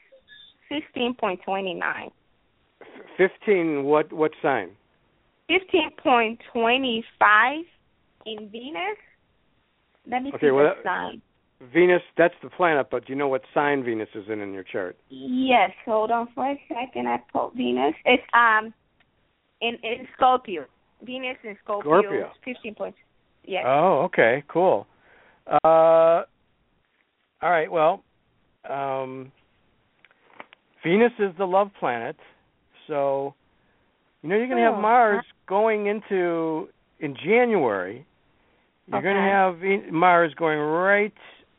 fifteen point twenty-nine. Fifteen. What what sign? Fifteen point twenty-five in Venus. Let me Okay, see well, the sign. Venus. That's the planet, but do you know what sign Venus is in in your chart? Yes, hold on for a second. I put Venus. It's um in in Scorpio. Venus in Scorpio. Scorpio. Fifteen points. Yes. Oh, okay, cool. Uh, all right. Well, um, Venus is the love planet, so you know you're going to Oh, have Mars going into in January. You're going to have Mars going right,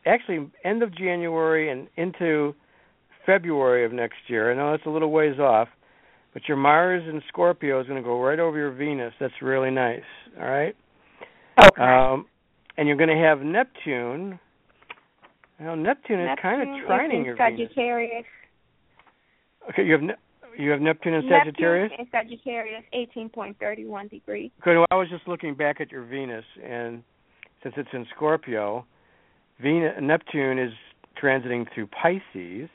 actually, end of January and into February of next year. I know it's a little ways off, but your Mars in Scorpio is going to go right over your Venus. That's really nice. All right. okay. Um, and you're going to have Neptune. Well, Neptune is kind of Neptune trining in your Venus. Sagittarius. Okay, you have ne- you have Neptune in Neptune Sagittarius. in Sagittarius, eighteen point thirty-one degrees. Good. Well, I was just looking back at your Venus, and since it's in Scorpio, Venus Neptune is transiting through Pisces,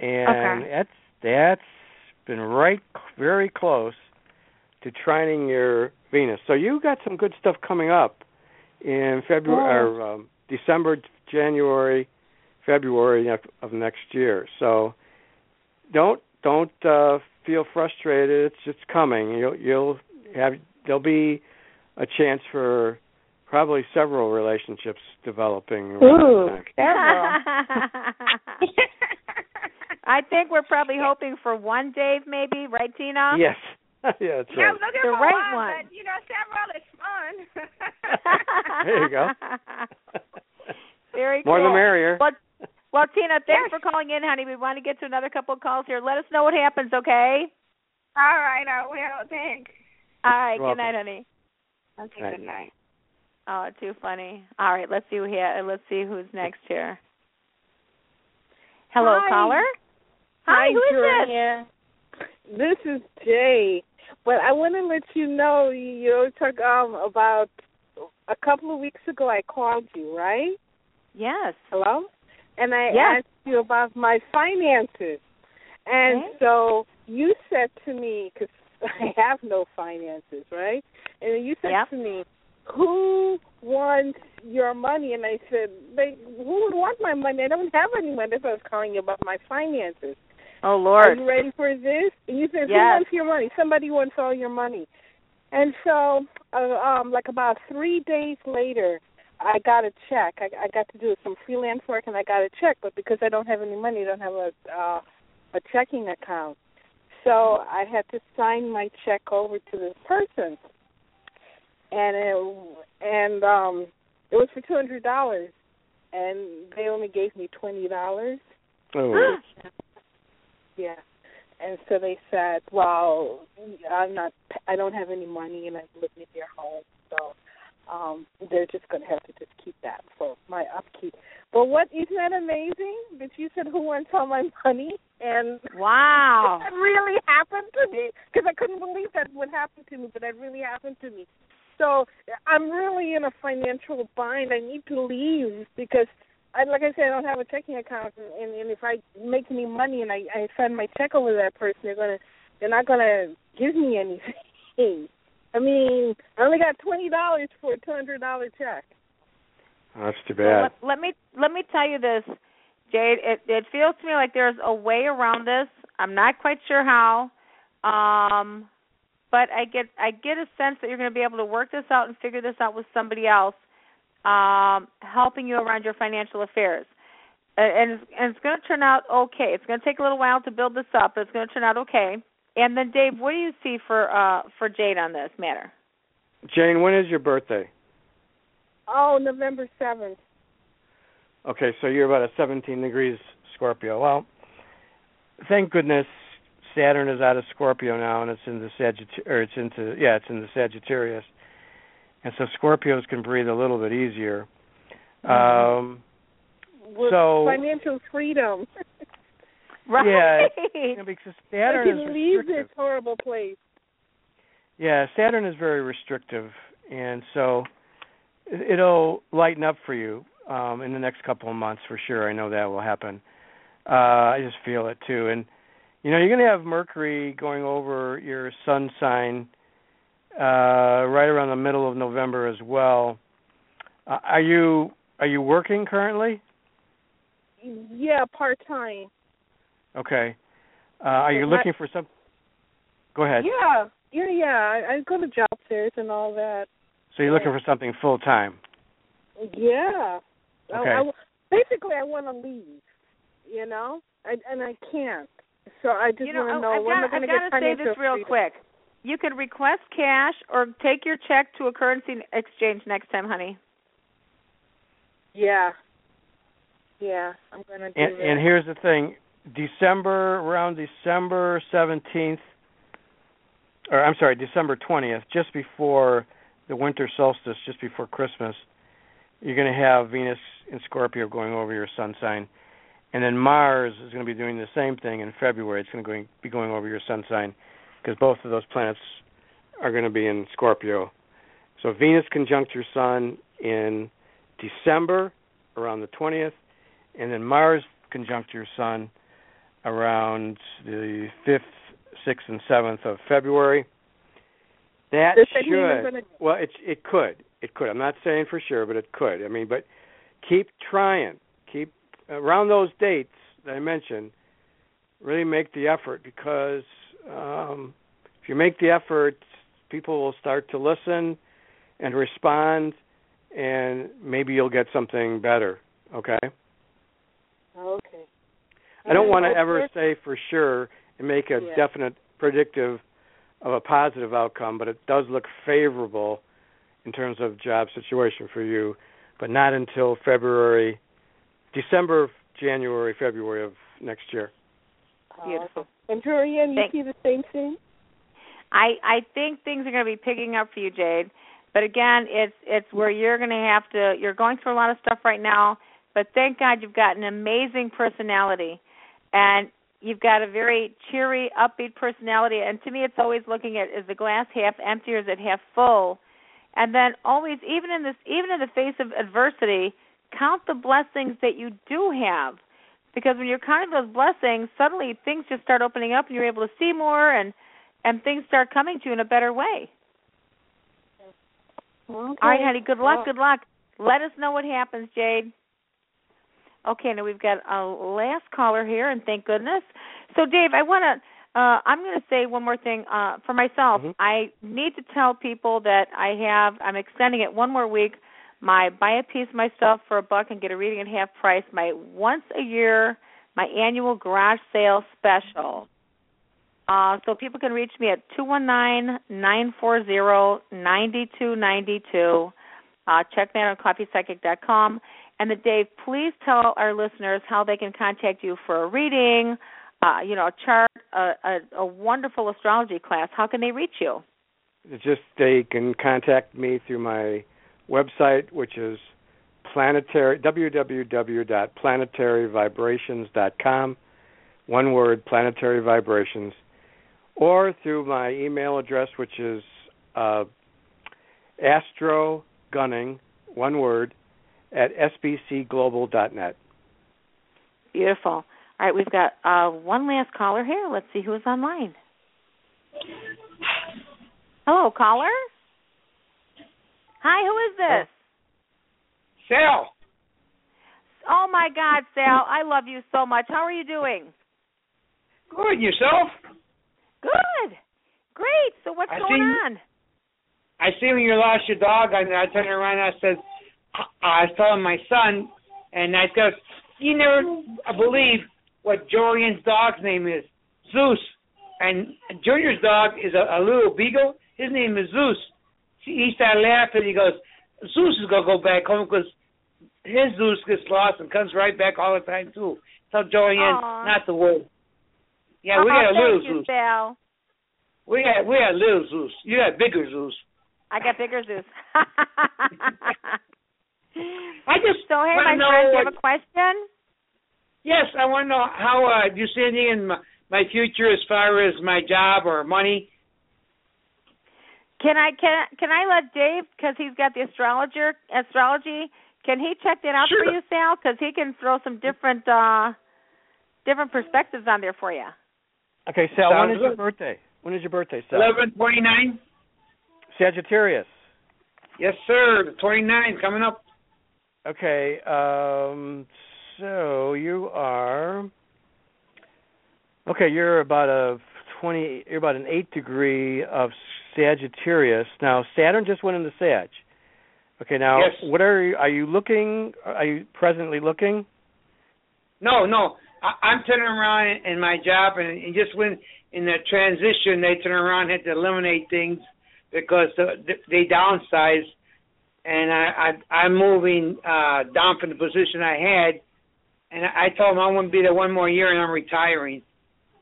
and Okay. that's that's been right very close to trining your Venus. So you got some good stuff coming up in February or um, December, January, February of, of next year. So don't don't uh, feel frustrated. It's just coming. You'll you'll have there'll be a chance for probably several relationships developing. Ooh, several. <laughs> I think we're probably hoping for one Dave, maybe, right, Tina? Yes. <laughs> yeah, that's Yeah, I'm looking The for right one, one. but you know, several is fun. <laughs> There you go. Very More cool. the merrier. Well, well, Tina, thanks Yes. for calling in, honey. We want to get to another couple of calls here. Let us know what happens, okay? All right, I will. Thanks. All right. You're good night, honey. Okay, Right. good night. Oh, too funny. All right, let's see who ha- let's see who's next here. Hello, Hi. caller. Hi, who is this? This is Jay. But I want to let you know you talk um about a couple of weeks ago I called you, right? Yes. Hello? And I Yes. asked you about my finances. And Okay. so you said to me, because <laughs> I have no finances, right? And you said Yep. to me, who wants your money? And I said, they, who would want my money? I don't have any money. That's why I was calling you about my finances. Oh Lord. Are you ready for this? And you said, Who wants your money? Somebody wants all your money. And so, uh, um, like about three days later, I got a check. I, I got to do some freelance work, and I got a check. But because I don't have any money, I don't have a uh, a checking account. So I had to sign my check over to this person, and it, and um, it was for two hundred dollars, and they only gave me twenty dollars. Oh. <gasps> Yeah. And so they said, "Well, I'm not. I don't have any money, and I'm living in your home, so um, they're just going to have to just keep that for my upkeep." But what isn't that amazing? That you said, "Who wants all my money?" And Wow. <laughs> that really happened to me because I couldn't believe that would happen to me, but that really happened to me. So I'm really in a financial bind. I need to leave because I, like I said, I don't have a checking account, and, and, and if I make any money and I, I send my check over to that person, they're gonna, they're not gonna give me anything. <laughs> I mean, I only got twenty dollars for a two hundred dollar check. That's too Well, bad. let, let me let me tell you this, Jade. It it feels to me like there's a way around this. I'm not quite sure how, um, but I get I get a sense that you're going to be able to work this out and figure this out with somebody else, um, helping you around your financial affairs. And it's, and it's going to turn out okay. It's going to take a little while to build this up, but it's going to turn out okay. And then, Dave, what do you see for uh, for Jade on this matter? Jane, when is your birthday? Oh, November seventh. Okay, so you're about a 17 degrees Scorpio. Well, thank goodness Saturn is out of Scorpio now, and it's in the Sagitt or it's into yeah, it's in the Sagittarius, and so Scorpios can breathe a little bit easier. Um, With So- financial freedom. <laughs> Right. Yeah, You know, because I Saturn is can leave this horrible place. Yeah, Saturn is very restrictive, and so it- it'll lighten up for you um, in the next couple of months for sure. I know that will happen. Uh, I just feel it too, and you know you're going to have Mercury going over your Sun sign uh, right around the middle of November as well. Uh, are you are you working currently? Yeah, part time. Okay. Uh, are you looking for some? Go ahead. Yeah, yeah, yeah. I, I go to job fairs and all that. So you're looking for something full time. Yeah. I- Okay. I, basically, I want to leave. You know, I, and I can't. So I just you know, want to oh, I- know I've when got, am I going I've to got get to say financial this real freedom. quick. You can request cash or take your check to a currency exchange next time, honey. Yeah. Yeah, I'm going to do And, that. and here's the thing: December around December seventeenth, or I'm sorry, December twentieth, just before the winter solstice, just before Christmas, you're going to have Venus in Scorpio going over your Sun sign, and then Mars is going to be doing the same thing in February. It's going to be going over your Sun sign because both of those planets are going to be in Scorpio. So Venus conjunct your Sun in December around the twentieth and then Mars conjunct your Sun around the fifth, sixth, and seventh of February. That Does that mean I'm should gonna- well, it it could, it could. I'm not saying for sure, but it could. I mean, but keep trying. Around those dates that I mentioned. Really make the effort because um, if you make the effort, people will start to listen and respond, and maybe you'll get something better. Okay. Okay. I don't want to ever say for sure and make a Yeah. definite predictive of a positive outcome, but it does look favorable in terms of job situation for you, but not until February, December, January, February of next year. Beautiful. And Jorianne, you Thank- see the same thing? I I think things are going to be picking up for you, Jade. But again, it's it's where you're going to have to. You're going through a lot of stuff right now, but thank God you've got an amazing personality, and you've got a very cheery, upbeat personality. And to me, it's always looking at is the glass half empty or is it half full? And then always, even in this, even in the face of adversity, count the blessings that you do have, because when you're counting those blessings, suddenly things just start opening up, and you're able to see more and and things start coming to you in a better way. Okay. All right, honey. Good luck. Good luck. Let us know what happens, Jade. Okay, now we've got a last caller here, and thank goodness. So, Dave, I want to. Uh, I'm going to say one more thing uh, for myself. Mhm. I need to tell people that I have. I'm extending it one more week. My buy a piece of my stuff for a buck and get a reading at half price. My once a year, my annual garage sale special. Uh, so people can reach me at two one nine nine four zero ninety two ninety two. Uh, check that on coffeepsychic.com. And the Dave, please tell our listeners how they can contact you for a reading, uh, you know, a chart, a, a, a wonderful astrology class. How can they reach you? Just they can contact me through my website, which is planetary www.planetaryvibrations.com. One word, planetary vibrations, or through my email address, which is uh, astrogunning, one word, at sbcglobal.net. Beautiful. All right, we've got uh, one last caller here. Let's see who is online. Hello, caller. Hi, who is this? Sal, Oh my God, Sal, I love you so much. How are you doing? good yourself. Good. Great. So what's I going seen- on? I see when you lost your dog, and I turned around and I said, I was telling my son, and I said, you never believe what Jorianne's dog's name is, Zeus, and Junior's dog is a, a little beagle. His name is Zeus. He started laughing. He goes, Zeus is gonna go back home because his Zeus gets lost and comes right back all the time too. Tell Jorianne Aw. not to worry. Yeah, we oh, got a little you, Zeus. Sal. We got we got little Zeus. You got bigger Zeus. I got bigger Zeus. I just so hey, my know friend, do you have a question? Yes, I want to know how uh, do you see anything in my, my future as far as my job or money? Can I can can I let Dave because he's got the astrologer astrology? Can he check that out Sure. for you, Sal? Because he can throw some different uh different perspectives on there for you. Okay, Sal, when Sounds is your birthday? When is your birthday, Sal? Eleven twenty nine. Sagittarius. Yes, sir. The twenty nine coming up. Okay, um so you are Okay, you're about a 20 you're about an 8 degree of Sagittarius. Now Saturn just went into Sag. Okay, now Yes. what are you are you looking are you presently looking? No, no. I, I'm turning around in, in my job, and, and just when in the transition, they turn around and had to eliminate things because the, the, they downsize, and I, I I'm moving uh down from the position I had, and I, I told them I want to be there one more year, and I'm retiring.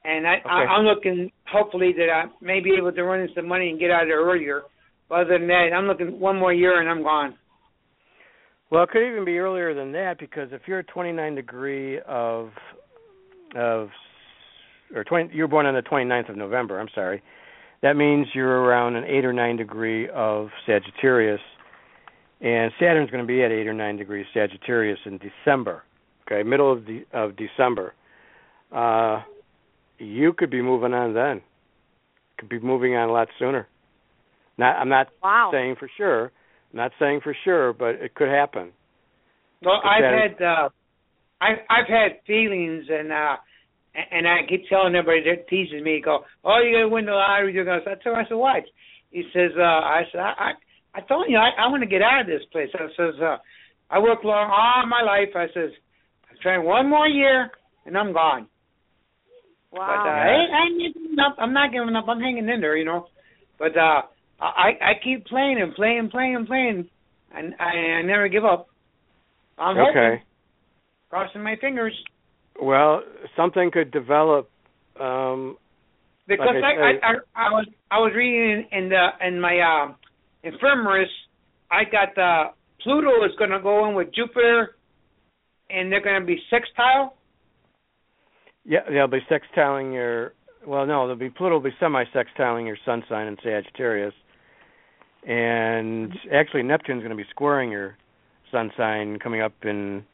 And I, I Okay. I'm looking hopefully that I may be able to run in some money and get out of there earlier. But other than that, I'm looking one more year and I'm gone. Well, it could even be earlier than that because if you're a 29 degree of of or 20 you were born on the 29th of November, I'm sorry. That means you're around an 8 or 9 degree of Sagittarius and Saturn's going to be at 8 or 9 degrees Sagittarius in December. Okay, middle of de- of December. Uh you could be moving on then. Could be moving on a lot sooner. Not I'm not Wow. saying for sure. I'm not saying for sure, but it could happen. Well, But I've that- had uh, I've I've had feelings, and uh, and I keep telling everybody that teases me, go, "Oh, you're gonna win the lottery." You're gonna. I tell him, I said, "What?" He says, uh, "I said, I I, I told you, I, I want to get out of this place." I says, uh, "I worked long all my life." I says, "I'm trying one more year, and I'm gone." But uh, Wow. I, ain't- I ain't giving up. I'm not giving up. I'm hanging in there, you know. But uh, I I keep playing and playing and playing and playing, and I, I never give up. I'm hoping Okay. crossing my fingers Well, something could develop. Um, because Like I I, I, I I was I was reading in, in the in my um infirmaries I got uh Pluto is going to go in with Jupiter and they're going to be sextile. Yeah, they'll be sextiling your. Well, no, they'll be Pluto will be semi-sextiling your sun sign in Sagittarius, and actually Neptune's going to be squaring your sun sign coming up in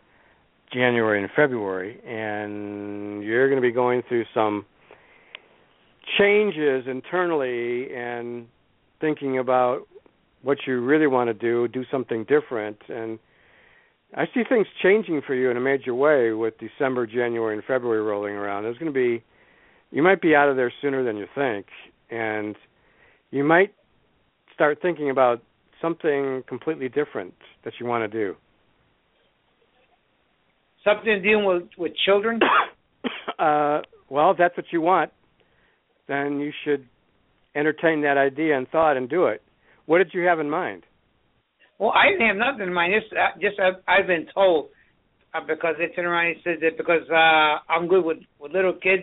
January and February, and you're going to be going through some changes internally and thinking about what you really want to do, do something different, and I see things changing for you in a major way with December, January, and February rolling around. There's going to be, you might be out of there sooner than you think, and you might start thinking about something completely different that you want to do. Something dealing with with children. <coughs> uh, well, if that's what you want, then you should entertain that idea and thought and do it. What did you have in mind? Well, I didn't have nothing in mind. Just, uh, just I've, I've been told uh, because they turn around and said that because uh I'm good with with little kids,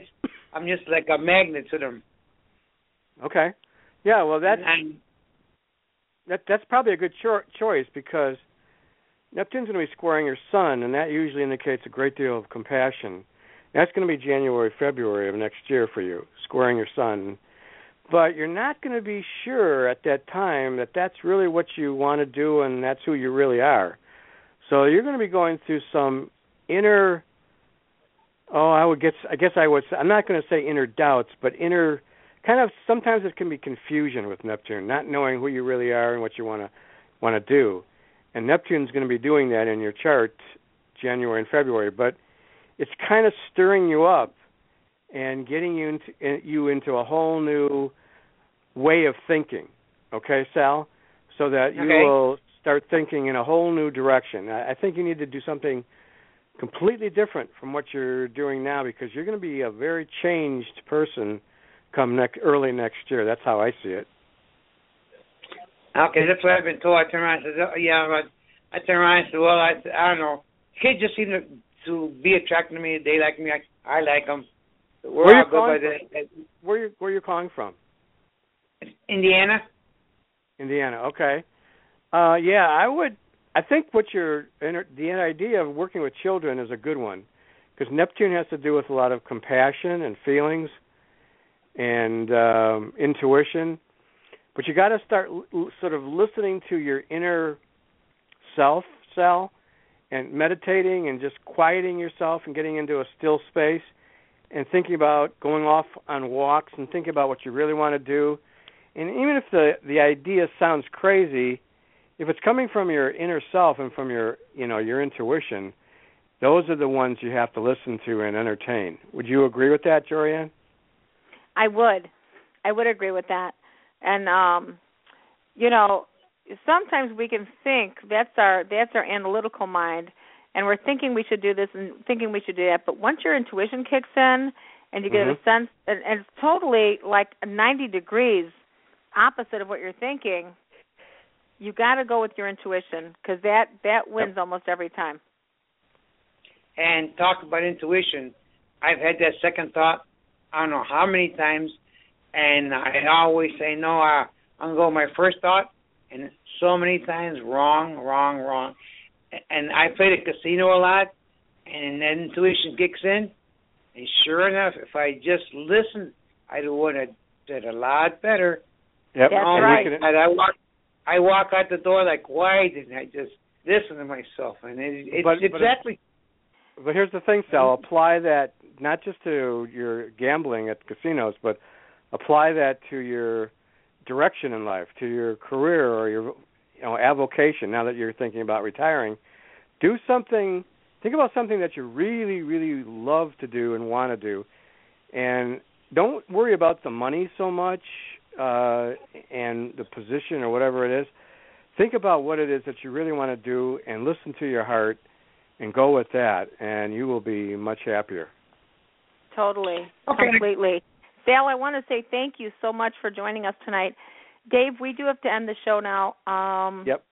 I'm just like a magnet to them. Okay. Yeah, well, that's and, that that's probably a good cho- choice because Neptune's going to be squaring your sun, and that usually indicates a great deal of compassion. That's going to be January, February of next year for you, squaring your sun. But you're not going to be sure at that time that that's really what you want to do and that's who you really are. So you're going to be going through some inner oh, I would guess I guess I would I'm not going to say inner doubts, but inner kind of sometimes it can be confusion with Neptune, not knowing who you really are and what you want to want to do. And Neptune's going to be doing that in your chart January and February, but it's kind of stirring you up and getting you into you into a whole new way of thinking. Okay, Sal, so that you Okay. will start thinking in a whole new direction. I, I think you need to do something completely different from what you're doing now because you're going to be a very changed person come next early next year. That's how I see it. Okay, that's what I've been told. I turn around and said, oh, yeah, but I turn around and said, well, I, I don't know. Kids just seem to, to be attracted to me. They like me. I, I like them. Where you good by calling Where you where you calling from? Indiana. Indiana. Okay. Uh yeah, I would I think what you're the idea of working with children is a good one because Neptune has to do with a lot of compassion and feelings and um, intuition. But you got to start l- sort of listening to your inner self cell and meditating and just quieting yourself and getting into a still space and thinking about going off on walks and thinking about what you really want to do. And even if the the idea sounds crazy, if it's coming from your inner self and from your you know your intuition, those are the ones you have to listen to and entertain. Would you agree with that, Jorianne? I would. I would agree with that. And um you know, sometimes we can think that's our that's our analytical mind and we're thinking we should do this and thinking we should do that, but once your intuition kicks in and you get Mhm. a sense and, and it's totally like 90 degrees opposite of what you're thinking, you got to go with your intuition cuz that that wins almost every time. And talk about intuition. I've had that second thought. I don't know how many times, and I always say no. I, I'm gonna go with my first thought, and so many times wrong, wrong, wrong. And I played a casino a lot, and then intuition kicks in. And sure enough, if I just listened, I would have did a lot better. Yep. That's oh, right. my God, I walk, I walk out the door like, why didn't I just listen to myself? And it, it's But- but exactly But here's the thing, Sal. Apply that not just to your gambling at casinos, but apply that to your direction in life, to your career or your you know avocation. Now that you're thinking about retiring, do something. Think about something that you really, really love to do and want to do, and don't worry about the money so much uh, and the position or whatever it is. Think about what it is that you really want to do, and listen to your heart and go with that, and you will be much happier. Totally, Okay. completely. Sal, I want to say thank you so much for joining us tonight. Dave, we do have to end the show now. Um, Yep.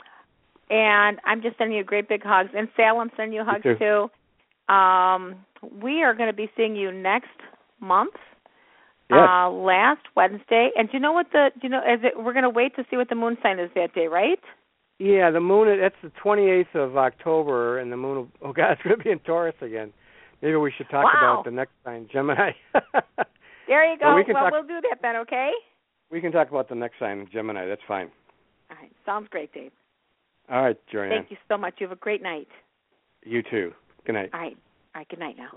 And I'm just sending you great big hugs. And Sal, I'm sending you hugs too. too. Um, we are going to be seeing you next month, Yes. uh, last Wednesday. And do you know what the? Do you know? Is it? We're going to wait to see what the moon sign is that day, right? Yeah, the moon. That's the 28th of October, and the moon. Will, oh God, <laughs> it's going to be in Taurus again. Maybe we should talk Wow. about the next sign, Gemini. <laughs> There you go. Well, we can talk- we'll do that then, okay? we can talk about the next sign, Gemini. That's fine. All right. Sounds great, Dave. All right, Jorianne. Thank you so much. You have a great night. You too. Good night. All right. All right. Good night now.